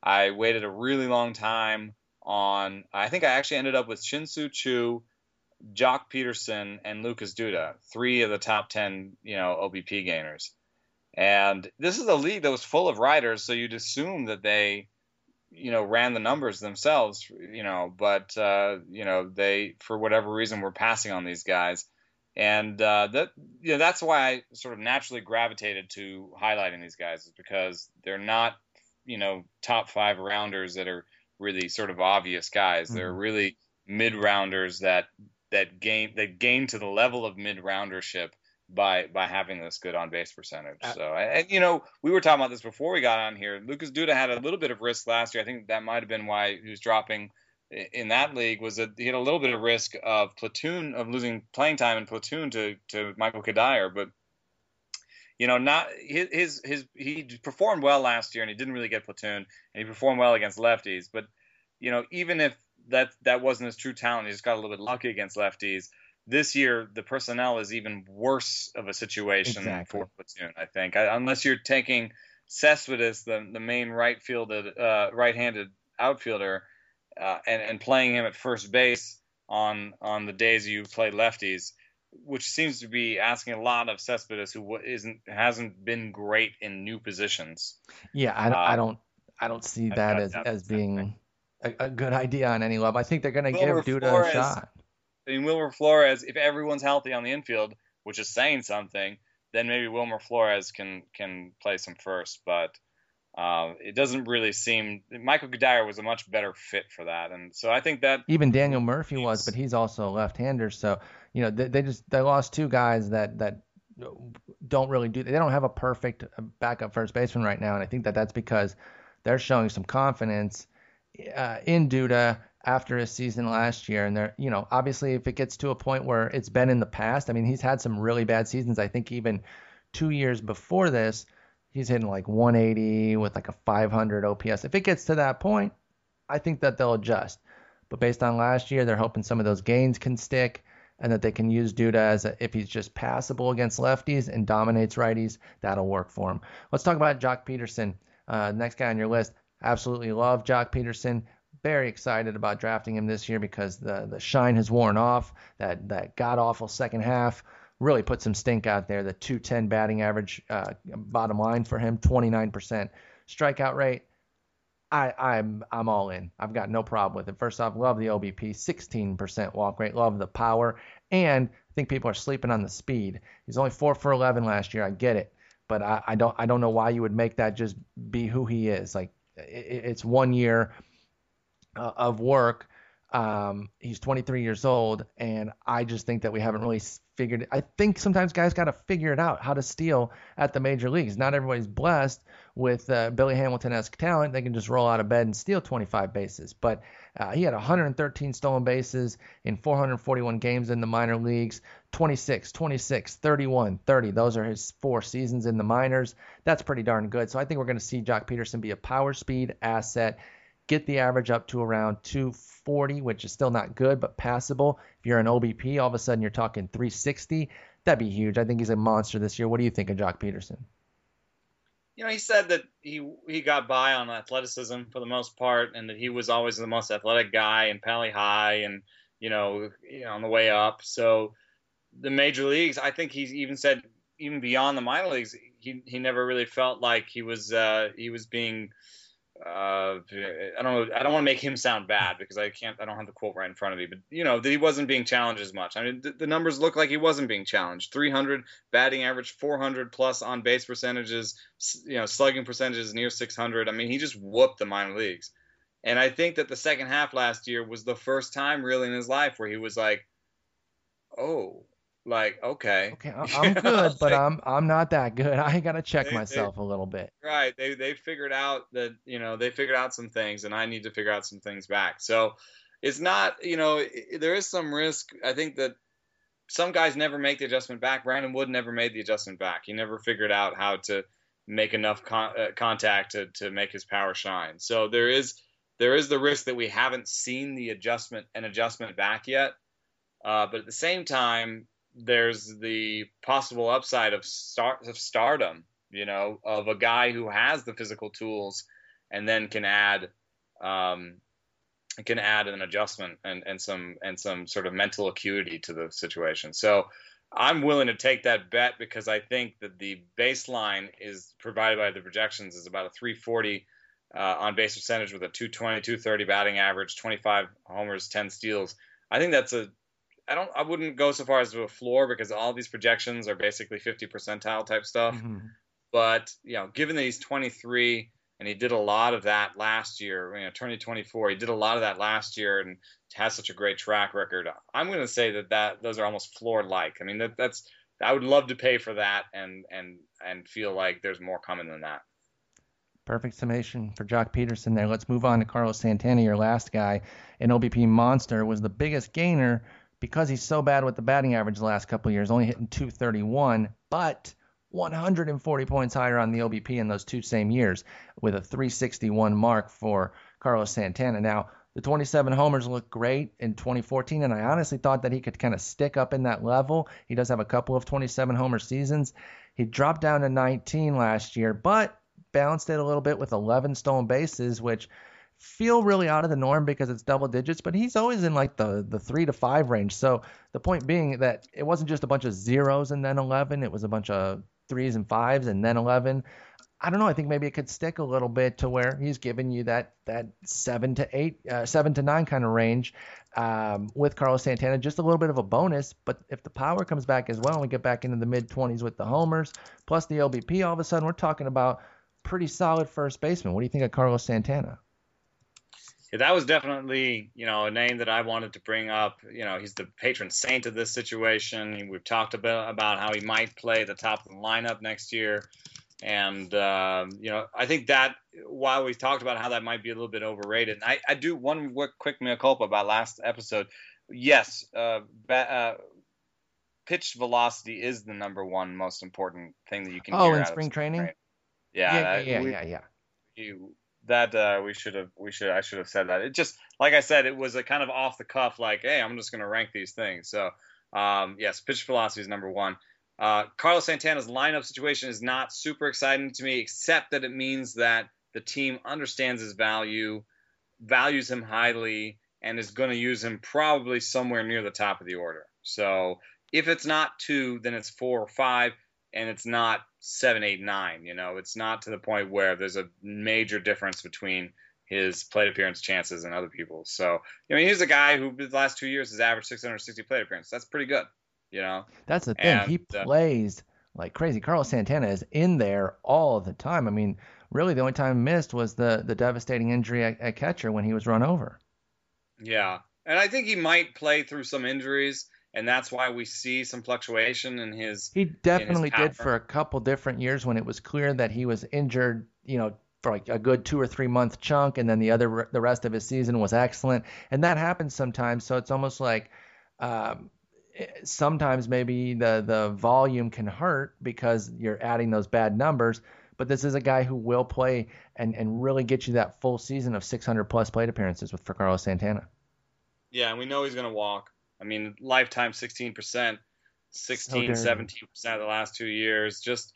I waited a really long time on. I think I actually ended up with Shin-Soo Choo, Joc Pederson, and Lucas Duda, three of the top ten, you know, OBP gainers. And this is a league that was full of riders, so you'd assume that they you know, ran the numbers themselves, you know, but uh, you know, they for whatever reason were passing on these guys, and uh, that you know that's why I sort of naturally gravitated to highlighting these guys is because they're not, you know, top five rounders that are really sort of obvious guys. Mm-hmm. They're really mid rounders that that gain that gain to the level of mid roundership by by having this good on base percentage. Uh, so and you know we were talking about this before we got on here. Lucas Duda had a little bit of risk last year. I think that might have been why he was dropping in that league. Was that he had a little bit of risk of platoon of losing playing time in platoon to to Michael Cuddyer, but. You know, not his, his his he performed well last year, and he didn't really get platoon, and he performed well against lefties. But you know, even if that that wasn't his true talent, he just got a little bit lucky against lefties this year the personnel is even worse of a situation exactly. for platoon. I think I, unless you're taking Cespedes, the the main right fielded uh, right-handed outfielder, uh, and and playing him at first base on on the days you play lefties, which seems to be asking a lot of Cespedes, who isn't hasn't been great in new positions. Yeah, I, uh, I don't I don't see that as as being a, a, good idea on any level. I think they're going to give Duda Flores, a shot. I mean, Wilmer Flores, if everyone's healthy on the infield, which is saying something, then maybe Wilmer Flores can can play some first. But uh, it doesn't really seem Michael Cuddyer was a much better fit for that, and so I think that even Daniel Murphy was, but he's also a left-hander. So you know they, they just they lost two guys that that don't really do they don't have a perfect backup first baseman right now, and I think that that's because they're showing some confidence uh, in Duda after his season last year. And they're, you know, obviously if it gets to a point where it's been in the past, I mean, he's had some really bad seasons. I think even two years before this, he's hitting like 180 with like a 500 OPS. If it gets to that point, I think that they'll adjust. But based on last year, they're hoping some of those gains can stick and that they can use Duda as a, if he's just passable against lefties and dominates righties, that'll work for him. Let's talk about Joc Pederson, uh, next guy on your list. Absolutely love Joc Pederson. very excited about drafting him this year because the the shine has worn off. That that god awful second half really put some stink out there. The 210 batting average, uh, bottom line for him, 29% strikeout rate. I, I'm I'm all in. I've got no problem with it. First off, love the OBP, 16% walk rate, love the power, and I think people are sleeping on the speed. He's only four for 11 last year. I get it, but I, I don't I don't know why you would make that just be who he is. Like it, it's one year uh, of work. Um, he's 23 years old, and I just think that we haven't really figured. I think sometimes guys got to figure it out how to steal at the major leagues. Not everybody's blessed with uh, Billy Hamilton-esque talent. They can just roll out of bed and steal 25 bases. But uh, he had 113 stolen bases in 441 games in the minor leagues. 26, 26, 31, 30. Those are his four seasons in the minors. That's pretty darn good. So I think we're going to see Joc Pederson be a power speed asset get the average up to around 240, which is still not good, but passable. If you're an OBP, all of a sudden you're talking 360. That'd be huge. I think he's a monster this year. What do you think of Joc Pederson? You know, he said that he he got by on athleticism for the most part, and that he was always the most athletic guy in Pali High, and you know, you know, on the way up. So the major leagues, I think he's even said even beyond the minor leagues, he he never really felt like he was uh, he was being uh, I don't know. I don't want to make him sound bad because I can't. I don't have the quote right in front of me. But you know, that he wasn't being challenged as much. I mean, the, the numbers look like he wasn't being challenged. 300 batting average, 400 plus on base percentages. You know, slugging percentages near 600. I mean, he just whooped the minor leagues. And I think that the second half last year was the first time really in his life where he was like, "Oh, like okay. Okay i'm good but i'm i'm not that good. I gotta check they, myself they, a little bit. Right they they figured out that you know they figured out some things and i need to figure out some things back. So it's not you know it, there is some risk i think that some guys never make the adjustment back. Brandon wood never made the adjustment back. He never figured out how to make enough con- uh, contact to, to make his power shine. So there is there is the risk that we haven't seen the adjustment and adjustment back yet uh, but at the same time there's the possible upside of star of stardom, you know, of a guy who has the physical tools and then can add um, can add an adjustment and, and some and some sort of mental acuity to the situation. So I'm willing to take that bet because I think that the baseline is provided by the projections is about a 340 uh, on base percentage with a 220, 230 batting average, 25 homers, 10 steals. I think that's a I don't I wouldn't go so far as to a floor because all these projections are basically 50 percentile type stuff. Mm-hmm. But you know, given that he's 23 and he did a lot of that last year, you know, 2024, he did a lot of that last year and has such a great track record. I'm going to say that that those are almost floor like. I mean, that that's I would love to pay for that and and and feel like there's more coming than that. Perfect summation for Joc Pederson there. Let's move on to Carlos Santana, your last guy. An OBP monster was the biggest gainer because he's so bad with the batting average the last couple of years, only hitting 231, but 140 points higher on the OBP in those two same years with a 361 mark for Carlos Santana. Now, the 27 homers look great in 2014, and I honestly thought that he could kind of stick up in that level. He does have a couple of 27 homer seasons. He dropped down to 19 last year, but balanced it a little bit with 11 stolen bases, which feel really out of the norm because it's double digits, but he's always in like the the three to five range. So the point being that it wasn't just a bunch of zeros and then 11, it was a bunch of threes and fives and then 11. I don't know. I think maybe it could stick a little bit to where he's giving you that that seven to eight, uh, seven to nine kind of range um, with Carlos Santana. Just a little bit of a bonus. But if the power comes back as well, and we get back into the mid 20s with the homers plus the OBP, all of a sudden we're talking about pretty solid first baseman. What do you think of Carlos Santana? Yeah, that was definitely, you know, a name that I wanted to bring up. You know, he's the patron saint of this situation. We've talked about about how he might play the top of the lineup next year, and uh, you know, I think that while we've talked about how that might be a little bit overrated, I, I do one quick mea culpa about last episode. Yes, uh, ba- uh, pitch velocity is the number one most important thing that you can. Oh, in spring training. training. Yeah, yeah, that, yeah, we, yeah, yeah. You, that uh, we should have, we should, I should have said that. It just, like I said, it was a kind of off the cuff, like, hey, I'm just going to rank these things. So, um, yes, pitch velocity is number one. Uh, Carlos Santana's lineup situation is not super exciting to me, except that it means that the team understands his value, values him highly, and is going to use him probably somewhere near the top of the order. So if it's not two, then it's four or five and it's not seven, eight, nine. You know, it's not to the point where there's a major difference between his plate appearance chances and other people's. So, I mean, he's a guy who the last two years has averaged 660 plate appearances. That's pretty good. You know, that's the thing. And, he uh, plays like crazy. Carlos Santana is in there all the time. I mean, really, the only time missed was the the devastating injury at, at catcher when he was run over. Yeah, and I think he might play through some injuries and that's why we see some fluctuation in his. He definitely his did for a couple different years when it was clear that he was injured. You know, for like a good two or three month chunk, and then the other the rest of his season was excellent, and that happens sometimes. So it's almost like. Um, sometimes maybe the the volume can hurt because you're adding those bad numbers but this is a guy who will play and, and really get you that full season of 600 plus plate appearances with for Carlos Santana. Yeah, and we know he's going to walk. I mean, lifetime 16%, 16, 17% of the last two years. Just,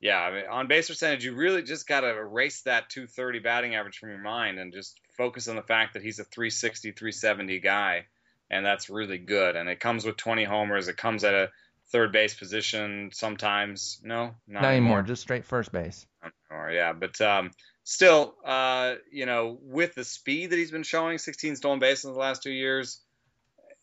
yeah, I mean, on base percentage, you really just got to erase that 230 batting average from your mind and just focus on the fact that he's a 360, 370 guy. And that's really good. And it comes with 20 homers. It comes at a third base position sometimes. No, not, not anymore. anymore. Just straight first base. Or yeah, but um, still, uh, you know, with the speed that he's been showing, 16 stolen bases in the last two years,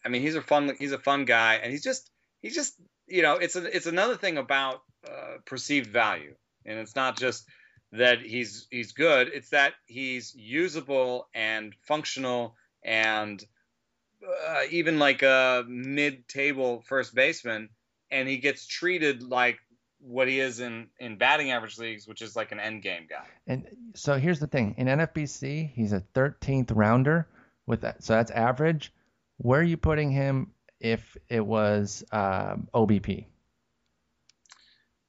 I mean, he's a fun he's a fun guy, and he's just he's just you know it's a, it's another thing about uh, perceived value, and it's not just that he's he's good; it's that he's usable and functional and uh, even like a mid-table first baseman, and he gets treated like what he is in in batting average leagues, which is like an end game guy. And so here's the thing: in NFBC, he's a 13th rounder with that, so that's average. Where are you putting him if it was um, OBP?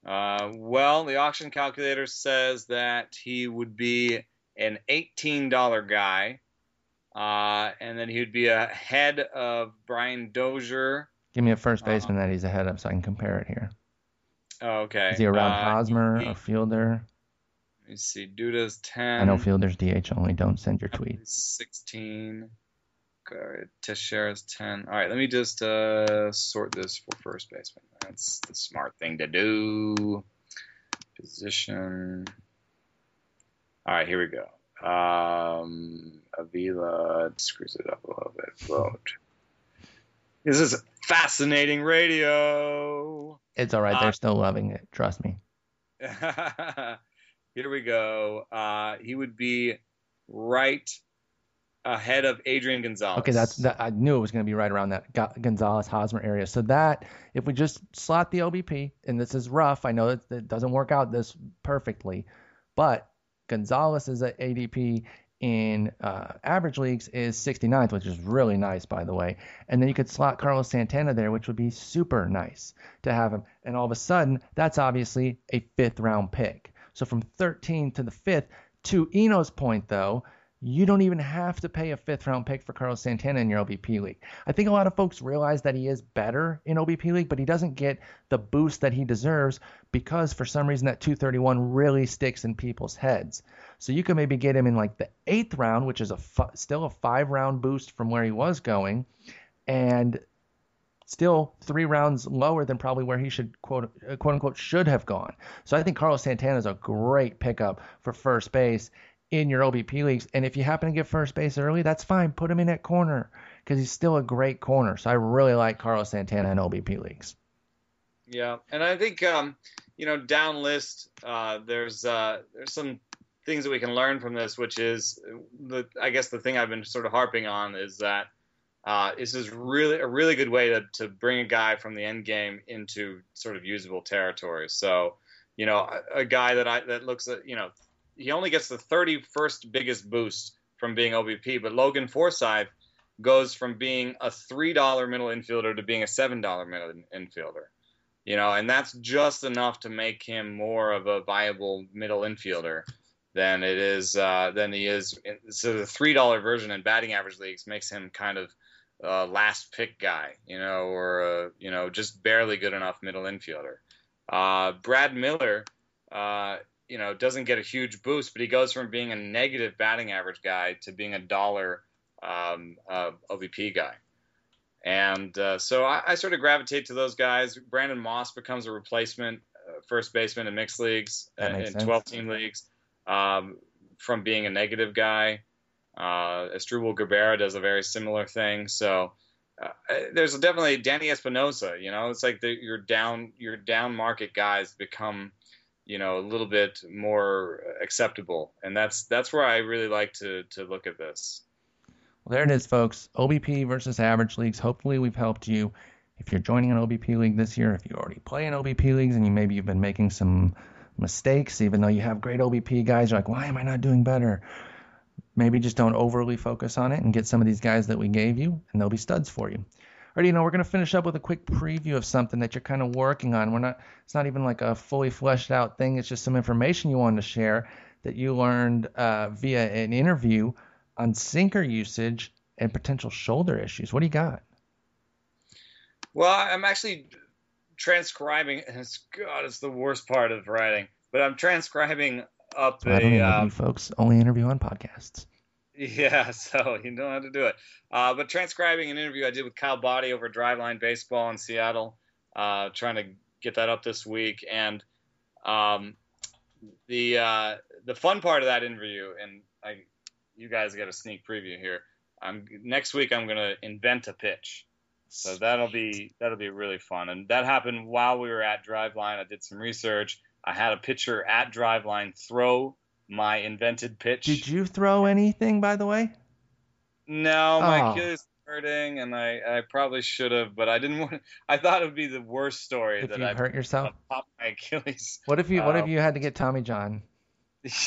Uh, well, the auction calculator says that he would be an $18 guy, uh, and then he would be ahead of Brian Dozier. Give me a first uh, baseman uh, that he's ahead of so I can compare it here. Oh, okay. Is he around uh, Hosmer, he, a fielder? Let me see. Duda's 10. I know fielders DH only. Don't send your tweets. 16. Alright, Teixeira's 10. All right, let me just uh, sort this for first baseman. That's the smart thing to do. Position. All right, here we go. Um, Avila screws it up a little bit. Vote. This is fascinating radio. It's all right. They're uh, still loving it. Trust me. Here we go. Uh, he would be right ahead of Adrian Gonzalez. Okay, that's that. I knew it was going to be right around that Gonzalez Hosmer area. So that if we just slot the OBP, and this is rough, I know that it doesn't work out this perfectly, but Gonzalez is at ADP in uh, average leagues is 69th, which is really nice, by the way. And then you could slot Carlos Santana there, which would be super nice to have him. And all of a sudden, that's obviously a fifth round pick. So from 13 to the fifth, to Eno's point, though, you don't even have to pay a fifth round pick for Carlos Santana in your OBP league. I think a lot of folks realize that he is better in OBP league, but he doesn't get the boost that he deserves because for some reason that 231 really sticks in people's heads. So you can maybe get him in like the eighth round, which is a still a five round boost from where he was going, and still three rounds lower than probably where he should quote uh, quote unquote should have gone. So I think Carlos Santana is a great pickup for first base in your OBP leagues. And if you happen to get first base early, that's fine. Put him in at corner because he's still a great corner. So I really like Carlos Santana in OBP leagues. Yeah, and I think um, you know down list uh, there's uh, there's some things that we can learn from this, which is the I guess the thing I've been sort of harping on is that uh, this is really a really good way to to bring a guy from the end game into sort of usable territory. So you know a, a guy that I that looks at you know he only gets the 31st biggest boost from being OBP, but Logan Forsythe goes from being a three dollar middle infielder to being a seven dollar middle infielder. You know, and that's just enough to make him more of a viable middle infielder than it is uh, than he is. So the three dollar version in batting average leagues makes him kind of uh, last pick guy, you know, or uh, you know just barely good enough middle infielder. Uh, Brad Miller uh, you know doesn't get a huge boost, but he goes from being a negative batting average guy to being a dollar um, uh, OBP guy. And uh, so I, I, sort of gravitate to those guys. Brandon Moss becomes a replacement uh, first baseman in mixed leagues, uh, in 12 team leagues, um, from being a negative guy. Uh, Asdrubal Cabrera does a very similar thing. So uh, there's definitely Danny Espinosa. You know, it's like the, your down your down market guys become you know a little bit more acceptable. And that's that's where i really like to to look at this. Well there it is folks. Obp versus average leagues. Hopefully we've helped you. If you're joining an obp league this year if you already play in obp leagues and you maybe you've been making some mistakes even though you have great obp guys you're like why am i not doing better? Maybe just don't overly focus on it and get some of these guys that we gave you and they'll be studs for you Alrighty, you know, we're going to finish up with a quick preview of something that you're kind of working on. We're not, it's not even like a fully fleshed out thing. It's just some information you wanted to share that you learned uh, via an interview on sinker usage and potential shoulder issues. What do you got? Well, I'm actually transcribing. It's God, it's the worst part of writing. But I'm transcribing up so a. Uh, folks only interview on podcasts. Yeah, so you know how to do it. Uh, but transcribing an interview I did with Kyle Boddy over Driveline Baseball in Seattle, uh, trying to get that up this week, and um, the uh, the fun part of that interview, and I, you guys get a sneak preview here. I'm next week. I'm gonna invent a pitch, so that'll be that'll be really fun. And that happened while we were at Driveline. I did some research. I had a pitcher at Driveline throw my invented pitch. Did you throw anything, by the way? No, my oh. Achilles hurting, and I, I probably should have, but I didn't want. I thought it would be the worst story if that you I hurt yourself. Pop my Achilles. What if you um, What if you had to get Tommy John?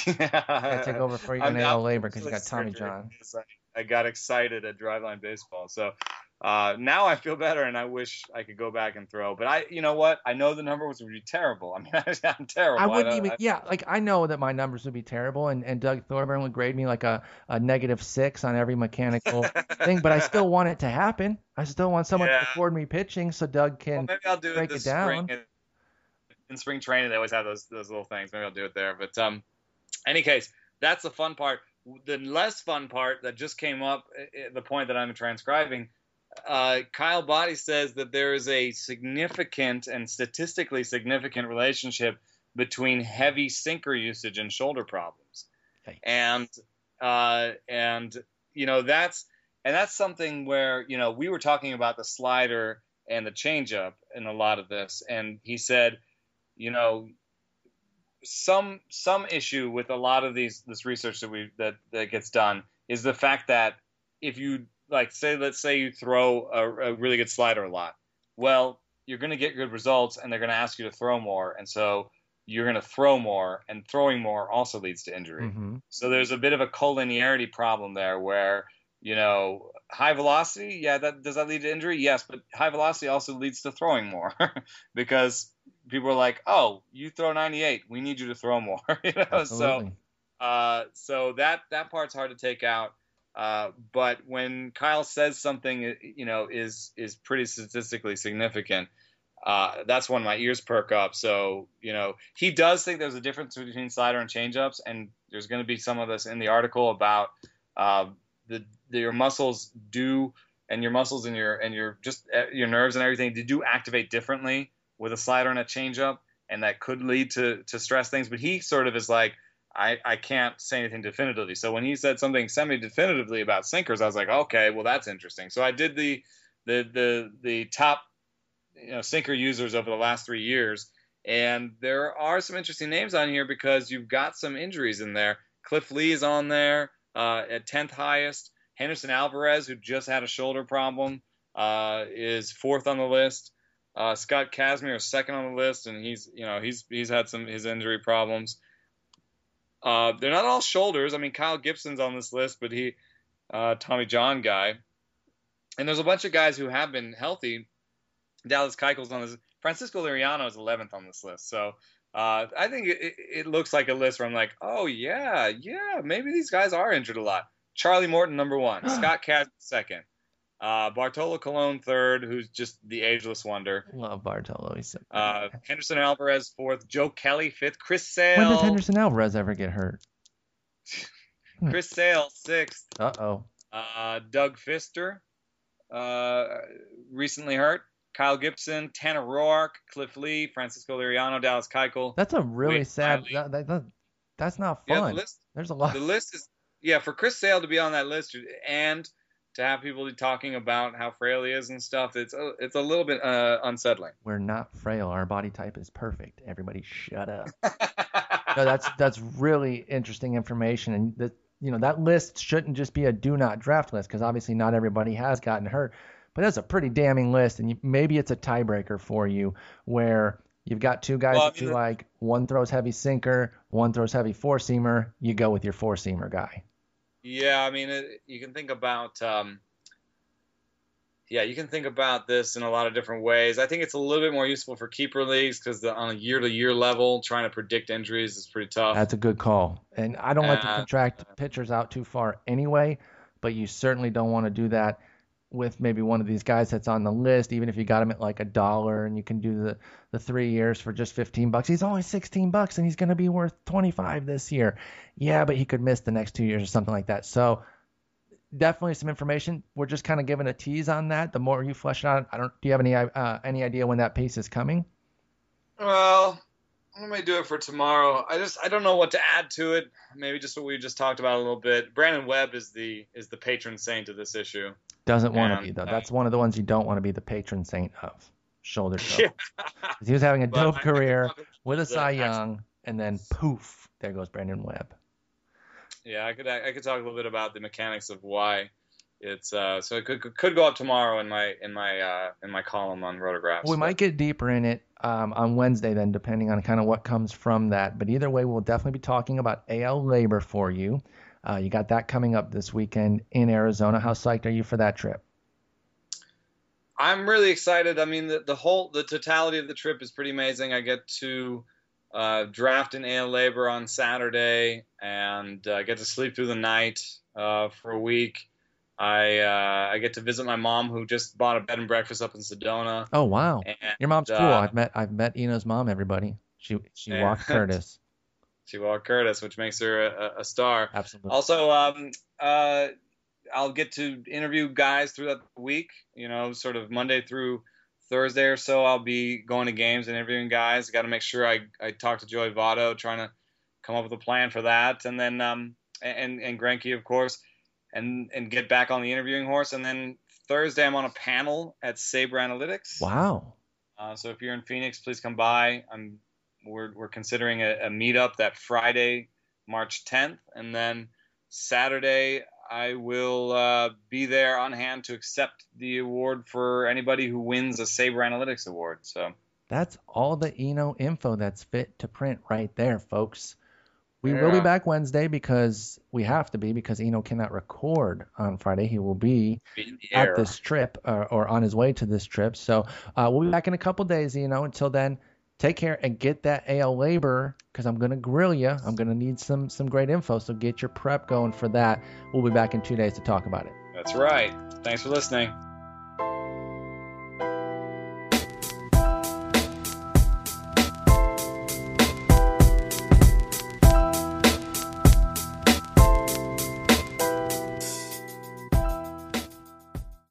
Yeah, take over for you in LABR because you got Tommy John. I, I got excited at Driveline Baseball, so uh, now I feel better, and I wish I could go back and throw. But I, you know what? I know the numbers would be terrible. I mean, I'm terrible. I wouldn't I even. I, yeah, like I know that my numbers would be terrible, and, and Doug Thorburn would grade me like a, a negative six on every mechanical thing. But I still want it to happen. I still want someone yeah. to afford me pitching so Doug can well, maybe I'll do break it, it down. Spring. In spring training, they always have those those little things. Maybe I'll do it there. But um, any case, that's the fun part. The less fun part that just came up, the point that I'm transcribing uh, Kyle Boddy says that there is a significant and statistically significant relationship between heavy sinker usage and shoulder problems. Okay. And uh, and you know that's and that's something where you know we were talking about the slider and the changeup in a lot of this, and he said, you know, some some issue with a lot of these this research that we that that gets done is the fact that if you like say let's say you throw a, a really good slider a lot, well you're going to get good results and they're going to ask you to throw more, and so you're going to throw more, and throwing more also leads to injury. Mm-hmm. So there's a bit of a collinearity problem there where you know high velocity, yeah, that does that lead to injury? Yes, but high velocity also leads to throwing more because people are like, "Oh, you throw 98, we need you to throw more." you know, Absolutely. so uh, so that that part's hard to take out. Uh, but when Kyle says something, you know, is is pretty statistically significant, uh, that's when my ears perk up. So you know, he does think there's a difference between slider and changeups, and there's going to be some of this in the article about uh, the, the your muscles do and your muscles and your and your just uh, your nerves and everything they do activate differently with a slider and a changeup, and that could lead to to stress things. But he sort of is like. I, I can't say anything definitively. So when he said something semi-definitively about sinkers, I was like, okay, well that's interesting. So I did the the the the top you know sinker users over the last three years, and there are some interesting names on here because you've got some injuries in there. Cliff Lee is on there uh, at 10th highest. Henderson Alvarez, who just had a shoulder problem, uh, is fourth on the list. Uh, Scott Kazmir is second on the list, and he's you know he's he's had some his injury problems. Uh, they're not all shoulders. I mean, Kyle Gibson's on this list, but he uh, Tommy John guy, and there's a bunch of guys who have been healthy. Dallas Keuchel's on this. Francisco Liriano is 11th on this list. So uh, I think it, it, looks like a list where I'm like, oh yeah, yeah, maybe these guys are injured a lot. Charlie Morton number one, Scott Kaz second, uh, Bartolo Colon third, who's just the ageless wonder. Love Bartolo. He's so Uh, Henderson Alvarez fourth, Joe Kelly fifth, Chris Sale. when did Henderson Alvarez ever get hurt? Chris Sale sixth, Uh oh. uh, Doug Fister uh, recently hurt. Kyle Gibson, Tanner Roark, Cliff Lee, Francisco Liriano, Dallas Keuchel. That's a really Wait, sad. That, that, that- that's not Yeah, fun. the list There's a lot. the list is yeah for Chris Sale to be on that list and to have people be talking about how frail he is and stuff. It's a, it's a little bit uh, unsettling. We're not frail. Our body type is perfect. Everybody, shut up. no, that's that's really interesting information, and that you know that list shouldn't just be a do not draft list because obviously not everybody has gotten hurt, but that's a pretty damning list, and you, maybe it's a tiebreaker for you where you've got two guys Well, I that you like. One throws heavy sinker, one throws heavy four seamer. You go with your four seamer guy. Yeah, I mean it, you can think about um, yeah you can think about this in a lot of different ways. I think it's a little bit more useful for keeper leagues because on a year to year level, trying to predict injuries is pretty tough. That's a good call. And I don't like to Uh, contract pitchers out too far anyway, but you certainly don't want to do that with maybe one of these guys that's on the list, even if you got him at like a dollar and you can do the, the three years for just 15 bucks. He's only 16 bucks and he's going to be worth 25 this year. Yeah, but he could miss the next two years or something like that. So definitely some information. We're just kind of giving a tease on that. The more you flesh it out, I don't, do you have any, uh, any idea when that piece is coming? Well, let me do it for tomorrow. I just I don't know what to add to it. Maybe just what we just talked about a little bit. Brandon Webb is the is the patron saint of this issue. Doesn't want to be though. That's one of the ones you don't want to be the patron saint of. Shoulder Yeah. He was having a dope I- I career with a Cy Young, and then poof, there goes Brandon Webb. Yeah, I could I could talk a little bit about the mechanics of why it's uh so it could could- could go up tomorrow in my in my uh in my column on rotographs. We might get deeper in it um, on Wednesday then, depending on kind of what comes from that. But either way, we'll definitely be talking about AL LABR for you. Uh, you got that coming up this weekend in Arizona. How psyched are you for that trip? I'm really excited. I mean, the, the whole the totality of the trip is pretty amazing. I get to uh, draft in AL LABR on Saturday and uh, get to sleep through the night uh, for a week. I uh, I get to visit my mom who just bought a bed and breakfast up in Sedona. Oh wow, And, your mom's cool. uh, I've met I've met Eno's mom. Everybody, she she Yeah. walked Curtis. she walked Curtis, which makes her a, a star. Absolutely. Also, um, uh, I'll get to interview guys throughout the week. You know, sort of Monday through Thursday or so. I'll be going to games and interviewing guys. Got to make sure I I talk to Joey Votto, trying to come up with a plan for that. And then um, and and Greinke, of course, and and get back on the interviewing horse. And then Thursday, I'm on a panel at SABR Analytics. Wow. Uh, so if you're in Phoenix, please come by. I'm we're we're considering a, a meetup that Friday, March 10th, and then Saturday I will uh, be there on hand to accept the award for anybody who wins a SABR Analytics award. So that's all the Eno info that's fit to print right there, folks. We yeah. will be back Wednesday because we have to be because Eno cannot record on Friday. He will be, at this trip or, or, on his way to this trip. So uh, we'll be back in a couple days, Eno. Until then, take care and get that AL LABR because I'm gonna grill you. I'm gonna need some some great info. So get your prep going for that. We'll be back in two days to talk about it. That's right. Thanks for listening.